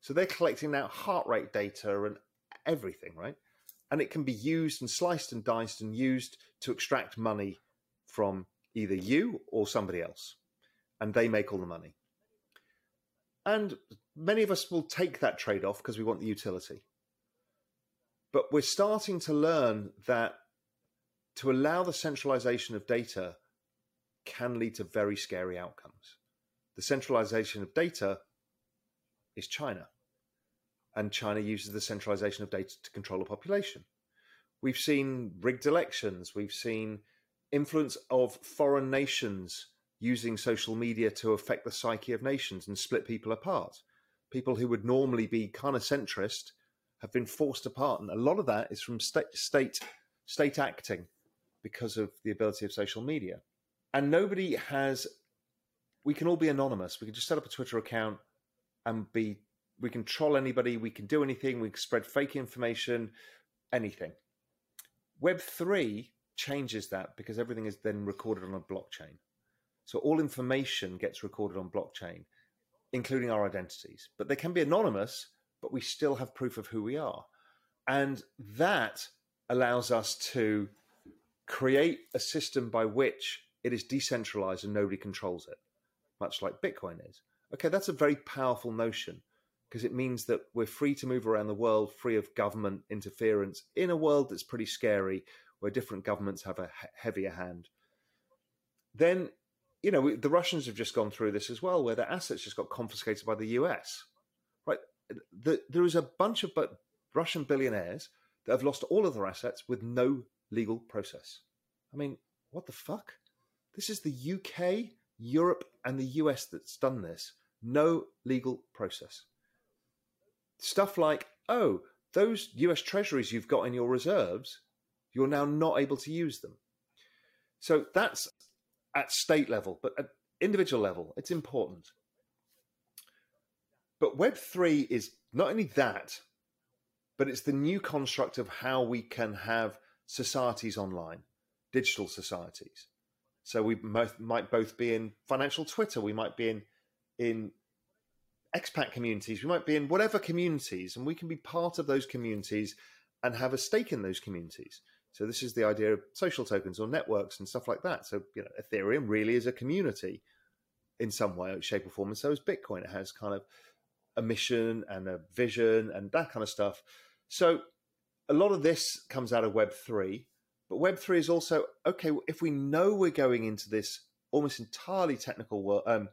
[SPEAKER 1] So they're collecting now heart rate data and everything, right? And it can be used and sliced and diced and used to extract money from either you or somebody else. And they make all the money. And many of us will take that trade off because we want the utility. But we're starting to learn that to allow the centralization of data can lead to very scary outcomes. The centralization of data is China. And China uses the centralization of data to control a population. We've seen rigged elections. We've seen influence of foreign nations using social media to affect the psyche of nations and split people apart. People who would normally be kind of centrist have been forced apart, and a lot of that is from state state state acting because of the ability of social media. And nobody has. We can all be anonymous. We can just set up a Twitter account and be. We can troll anybody. We can do anything. We can spread fake information, anything. Web three changes that because everything is then recorded on a blockchain. So all information gets recorded on blockchain, including our identities. But they can be anonymous but we still have proof of who we are. And that allows us to create a system by which it is decentralized and nobody controls it, much like Bitcoin is. Okay, that's a very powerful notion because it means that we're free to move around the world, free of government interference in a world that's pretty scary where different governments have a heavier hand. Then, you know, the Russians have just gone through this as well, where their assets just got confiscated by the US the, there is a bunch of Russian billionaires that have lost all of their assets with no legal process. I mean, what the fuck? This is the UK, Europe, and the US that's done this. No legal process. Stuff like, oh, those US treasuries you've got in your reserves, you're now not able to use them. So that's at state level, but at individual level, it's important. But Web3 is not only that, but it's the new construct of how we can have societies online, digital societies. So we might both be in financial Twitter, we might be in in expat communities, we might be in whatever communities, and we can be part of those communities and have a stake in those communities. So this is the idea of social tokens or networks and stuff like that. So you know, Ethereum really is a community in some way, shape, or form, and so is Bitcoin. It has kind of a mission and a vision and that kind of stuff. So a lot of this comes out of Web3, but Web3 is also okay, if we know we're going into this almost entirely technical world, um,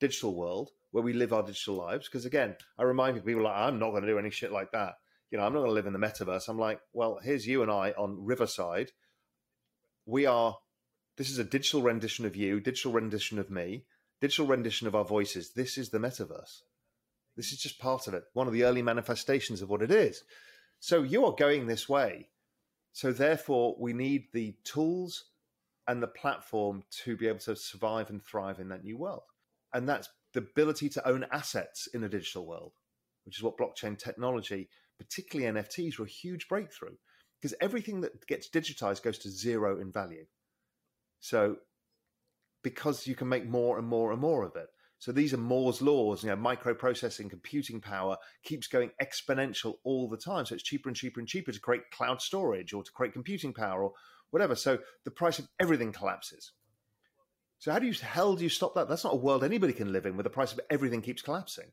[SPEAKER 1] digital world where we live our digital lives, because again, I remind people like, I'm not going to do any shit like that. You know, I'm not going to live in the metaverse. I'm like, well, here's you and I on Riverside. We are, this is a digital rendition of you, digital rendition of me, digital rendition of our voices. This is the metaverse. This is just part of it, one of the early manifestations of what it is. So you are going this way. So therefore, we need the tools and the platform to be able to survive and thrive in that new world. And that's the ability to own assets in a digital world, which is what blockchain technology, particularly NFTs, were a huge breakthrough because everything that gets digitized goes to zero in value. So, because you can make more and more and more of it. So these are Moore's laws. You know, microprocessing, computing power keeps going exponential all the time. So it's cheaper and cheaper and cheaper to create cloud storage or to create computing power or whatever. So the price of everything collapses. So how do you hell do you stop that? That's not a world anybody can live in where the price of everything keeps collapsing.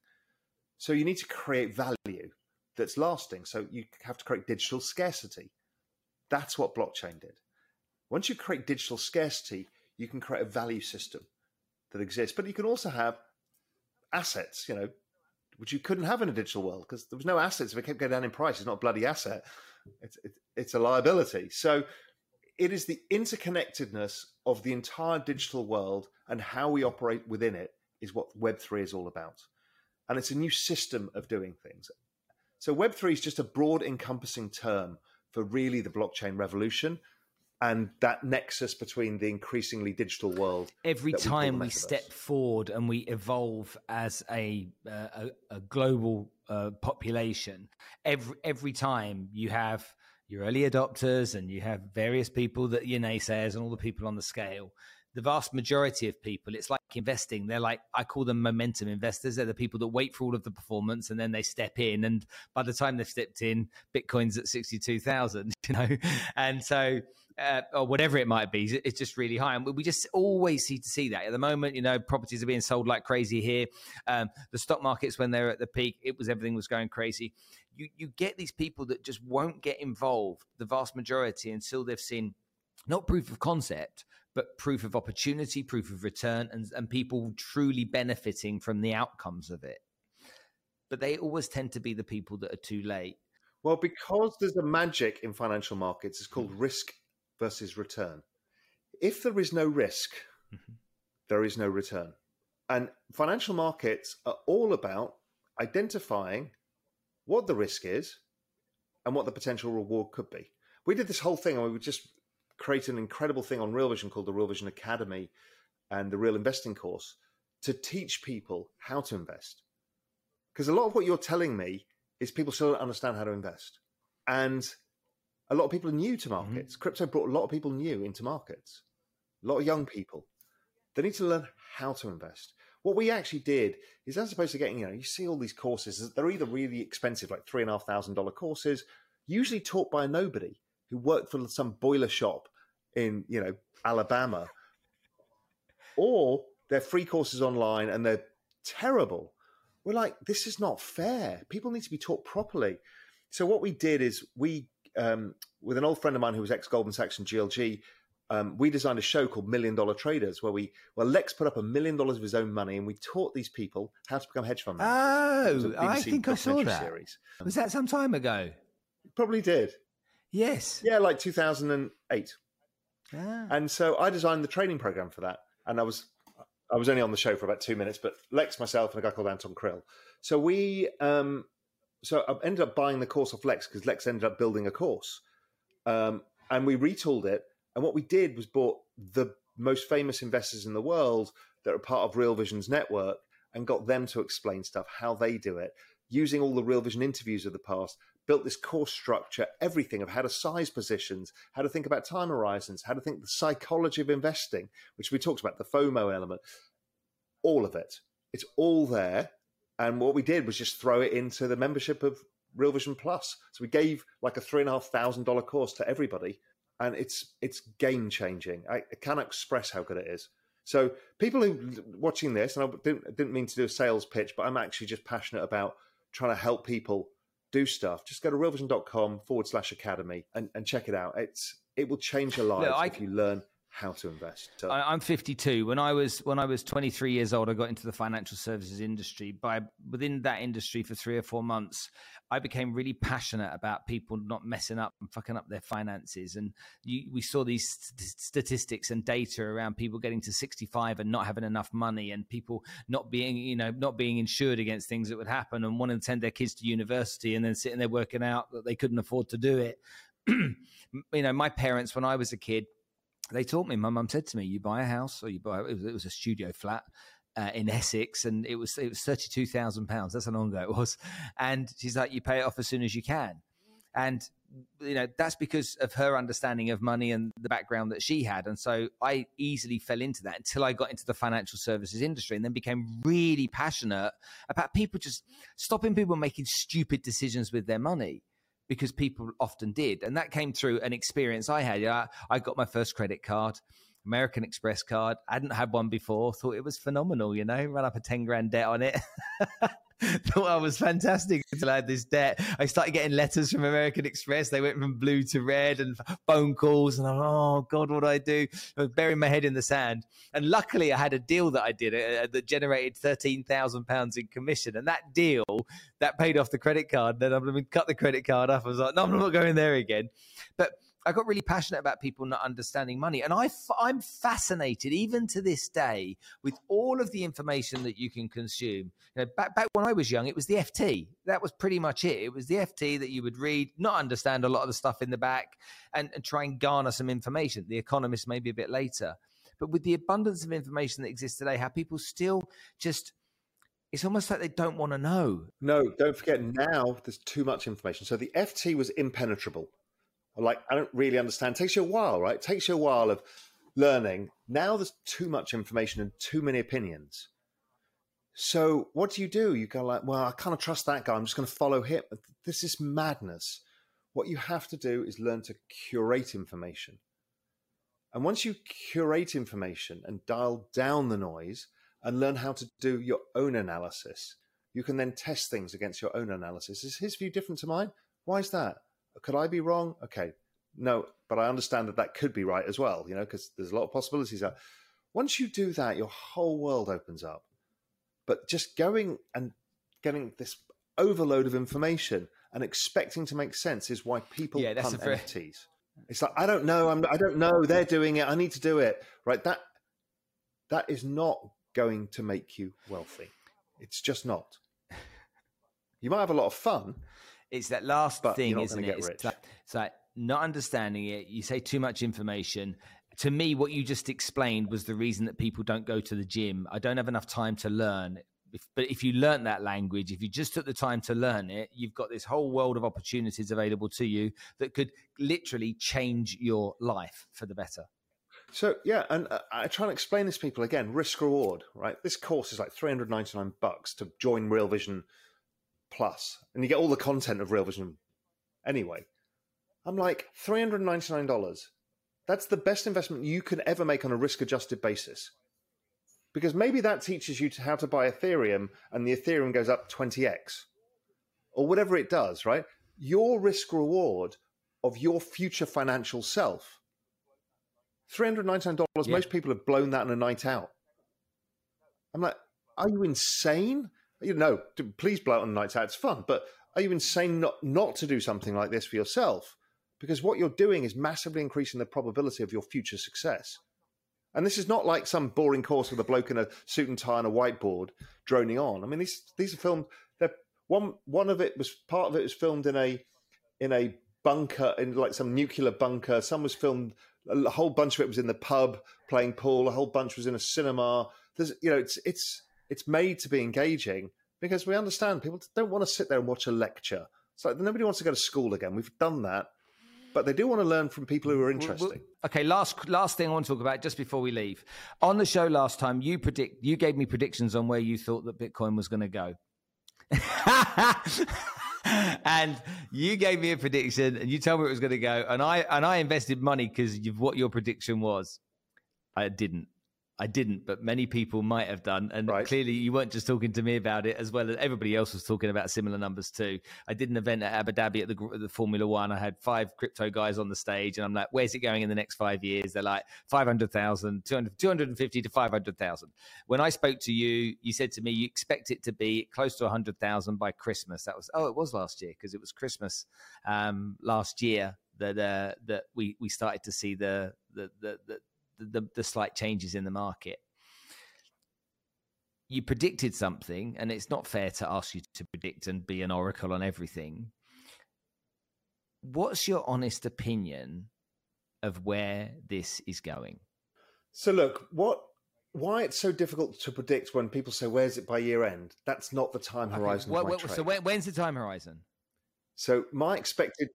[SPEAKER 1] So you need to create value that's lasting. So you have to create digital scarcity. That's what blockchain did. Once you create digital scarcity, you can create a value system that exists. But you can also have assets, you know, which you couldn't have in a digital world because there was no assets. If it kept going down in price, it's not a bloody asset. It's, it's a liability. So it is the interconnectedness of the entire digital world and how we operate within it is what Web3 is all about. And it's a new system of doing things. So Web3 is just a broad encompassing term for really the blockchain revolution and that nexus between the increasingly digital world.
[SPEAKER 2] Every time we step forward and we evolve as a uh, a, a, global uh, population, every every time you have your early adopters and you have various people that your naysayers and all the people on the scale. The vast majority of people, it's like investing. They're like I call them momentum investors. They're the people that wait for all of the performance and then they step in. And by the time they've stepped in, Bitcoin's at sixty two thousand. <laughs> You know, and so uh, or whatever it might be, it's just really high. And we just always see to see that at the moment. You know, properties are being sold like crazy here. Um, the stock markets, when they're at the peak, it was everything was going crazy. You you get these people that just won't get involved, the vast majority, until they've seen not proof of concept, but proof of opportunity, proof of return, and, and people truly benefiting from the outcomes of it. But they always tend to be the people that are too late.
[SPEAKER 1] Well, because there's a magic in financial markets, it's called risk versus return. If there is no risk, mm-hmm. there is no return. And financial markets are all about identifying what the risk is and what the potential reward could be. We did this whole thing and we would just create an incredible thing on Real Vision called the Real Vision Academy and the Real Investing course to teach people how to invest. Because a lot of what you're telling me is people still don't understand how to invest. And a lot of people are new to mm-hmm. markets. Mm-hmm. Crypto brought a lot of people new into markets, a lot of young people. They need to learn how to invest. What we actually did is, as opposed to getting, you know, you see all these courses, they're either really expensive, like three and a half thousand dollar courses, usually taught by nobody who worked for some boiler shop in, you know, Alabama, or they're free courses online and they're terrible. We're like, this is not fair. People need to be taught properly. So what we did is we um, with an old friend of mine who was ex Goldman Sachs and GLG. Um, we designed a show called Million Dollar Traders, where we well Lex put up a million dollars of his own money, and we taught these people how to become hedge fund
[SPEAKER 2] managers. Oh, I think I saw that. Series. Was that some time ago?
[SPEAKER 1] Probably did.
[SPEAKER 2] Yes.
[SPEAKER 1] Yeah, like 2008. Ah. And so I designed the training program for that, and I was I was only on the show for about two minutes, but Lex, myself, and a guy called Anton Kreil. So we um, so I ended up buying the course off Lex because Lex ended up building a course, um, and we retooled it. And what we did was bought the most famous investors in the world that are part of Real Vision's network and got them to explain stuff, how they do it, using all the Real Vision interviews of the past. Built this course structure, everything of how to size positions, how to think about time horizons, how to think the psychology of investing, which we talked about, the FOMO element, all of it. It's all there and what we did was just throw it into the membership of Real Vision Plus. So we gave like a three and a half thousand dollar course to everybody, and it's it's game changing. I, I cannot express how good it is. So people who watching this, and I didn't, didn't mean to do a sales pitch, but I'm actually just passionate about trying to help people do stuff. Just go to realvision.com forward slash academy and, and check it out. It's it will change your life Look, if you learn how to invest.
[SPEAKER 2] So- I, am 52. When I was when I was 23 years old, I got into the financial services industry. By within that industry for three or four months, I became really passionate about people not messing up and fucking up their finances. And you, we saw these st- statistics and data around people getting to 65 and not having enough money, and people not being, you know, not being insured against things that would happen, and wanting to send their kids to university, and then sitting there working out that they couldn't afford to do it. <clears throat> you know, my parents, when I was a kid, they taught me. My mum said to me, "You buy a house, or you buy it was, it was a studio flat." Uh, in Essex, and it was it was thirty two thousand pounds. That's how long ago it was. And she's like, "You pay it off as soon as you can." And you know that's because of her understanding of money and the background that she had and so i easily fell into that until i got into the financial services industry and then became really passionate about people just stopping people making stupid decisions with their money because people often did and that came through an experience i had I, I got my first credit card American Express card. I hadn't had one before. Thought it was phenomenal, you know, run up a 10 grand debt on it. <laughs> <laughs> thought I was fantastic until I had this debt. I started getting letters from American Express. They went from blue to red and phone calls. And I'm, oh God, what do I do? I was burying my head in the sand. And luckily, I had a deal that I did uh, that generated £13,000 in commission. And that deal, that paid off the credit card. Then I'm going to cut the credit card off. I was like, no, I'm not going there again. But I got really passionate about people not understanding money. And I, I'm fascinated, even to this day, with all of the information that you can consume. You know, back, back when I was young, it was the FT. That was pretty much it. It was the FT that you would read, not understand a lot of the stuff in the back, and, and try and garner some information. The Economist maybe a bit later. But with the abundance of information that exists today, how people still just it's almost like they don't want to know.
[SPEAKER 1] No, don't forget now there's too much information. So the FT was impenetrable like I don't really understand. It takes you a while, right? It takes you a while of learning. Now there's too much information and too many opinions. So what do you do? You go like, well, I can't trust that guy. I'm just going to follow him. This is madness. What you have to do is learn to curate information. And once you curate information and dial down the noise and learn how to do your own analysis, you can then test things against your own analysis. Is his view different to mine? Why is that? Could I be wrong? Okay, no, but I understand that that could be right as well. You know, because there's a lot of possibilities. There. Once you do that, your whole world opens up. But just going and getting this overload of information and expecting to make sense is why people yeah, punt very... NFTs. It's like I don't know. I'm. I don't know. They're doing it. I need to do it. Right. That that is not going to make you wealthy. It's just not. You might have a lot of fun,
[SPEAKER 2] it's that last but thing, isn't it? It's like, it's like not understanding it. You say too much information. To me, what you just explained was the reason that people don't go to the gym. I don't have enough time to learn. If, but if you learn that language, if you just took the time to learn it, you've got this whole world of opportunities available to you that could literally change your life for the better.
[SPEAKER 1] So yeah, and uh, I try and explain this to people again. Risk reward, right? This course is like three hundred ninety nine bucks to join Real Vision plus, and you get all the content of Real Vision anyway. I'm like, $399. That's the best investment you can ever make on a risk adjusted basis. Because maybe that teaches you to how to buy Ethereum and the Ethereum goes up 20x or whatever it does, right? Your risk reward of your future financial self. $399, yeah. most people have blown that in a night out. I'm like, are you insane? You know, please blow it on nights out. It's fun, but are you insane not not to do something like this for yourself? Because what you're doing is massively increasing the probability of your future success. And this is not like some boring course with a bloke in a suit and tie and a whiteboard droning on. I mean, these these are filmed. They're, one one of it was part of it was filmed in a in a bunker in like some nuclear bunker. Some was filmed. A whole bunch of it was in the pub playing pool. A whole bunch was in a cinema. There's you know it's it's it's made to be engaging because we understand people don't want to sit there and watch a lecture. It's like nobody wants to go to school again. We've done that, but they do want to learn from people who are interesting.
[SPEAKER 2] Okay, last last thing I want to talk about just before we leave. On the show last time, you predict you gave me predictions on where you thought that Bitcoin was going to go. <laughs> and you gave me a prediction and you told me it was going to go and I and I invested money because of what your prediction was. I didn't. I didn't, but many people might have done. And right. clearly, you weren't just talking to me about it, as well as everybody else was talking about similar numbers too. I did an event at Abu Dhabi at the, the Formula One. I had five crypto guys on the stage, and I'm like, where's it going in the next five years? They're like 500,000, 200, 250 to 500,000. When I spoke to you, you said to me, you expect it to be close to 100,000 by Christmas. That was, oh, it was last year because it was Christmas um, last year that uh, that we we started to see the the the, the the, the slight changes in the market. You predicted something, and it's not fair to ask you to predict and be an oracle on everything. What's your honest opinion of where this is going?
[SPEAKER 1] So, look, what why it's so difficult to predict when people say where's it by year end? That's not the time horizon. Okay. What, what,
[SPEAKER 2] so, when, when's the time horizon?
[SPEAKER 1] So, my expected.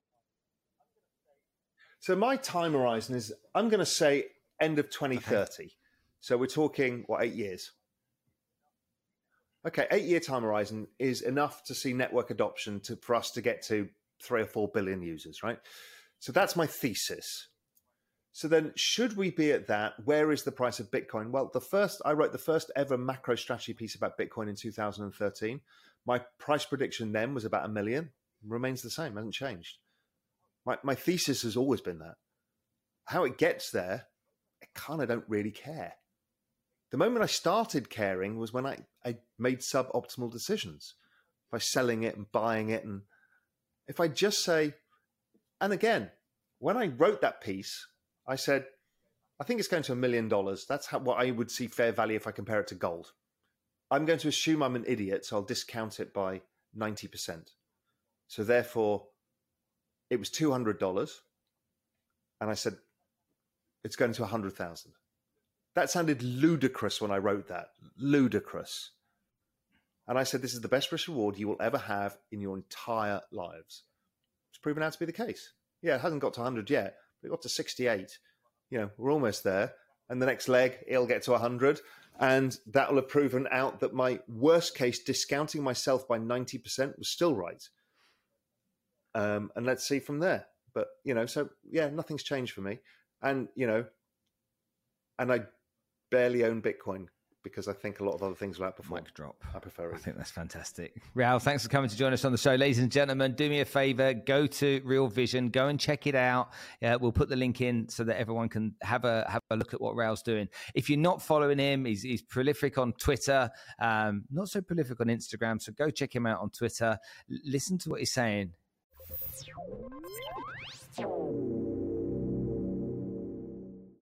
[SPEAKER 1] So, my time horizon is I'm going to say end of 2030. Okay. So, we're talking what eight years. Okay, eight year time horizon is enough to see network adoption to for us to get to three or four billion users, right? So that's my thesis. So then, should we be at that? Where is the price of Bitcoin? Well, the first I wrote the first ever macro strategy piece about Bitcoin in 2013. My price prediction then was about a million. Remains the same, hasn't changed. My my thesis has always been that. How it gets there, kind of don't really care. The moment I started caring was when I, I made suboptimal decisions by selling it and buying it. And if I just say, and again, when I wrote that piece, I said, I think it's going to a million dollars. That's how, what I would see fair value if I compare it to gold. I'm going to assume I'm an idiot, so I'll discount it by 90%. So therefore, it was $200. And I said, it's going to 100,000. That sounded ludicrous when I wrote that. Ludicrous. And I said, This is the best risk reward you will ever have in your entire lives. It's proven out to be the case. Yeah, it hasn't got to 100 yet, but it got to 68. You know, we're almost there. And the next leg, it'll get to 100. And that will have proven out that my worst case, discounting myself by 90%, was still right. Um, and let's see from there. But, you know, so yeah, nothing's changed for me. And, you know, and I barely own Bitcoin because I think a lot of other things will outperform.
[SPEAKER 2] Mic drop.
[SPEAKER 1] I prefer it.
[SPEAKER 2] I think that's fantastic. Raoul, thanks for coming to join us on the show. Ladies and gentlemen, do me a favor, go to Real Vision, go and check it out. Uh, we'll put the link in so that everyone can have a have a look at what Raoul's doing. If you're not following him, he's, he's prolific on Twitter, um, not so prolific on Instagram. So go check him out on Twitter. L- listen to what he's saying.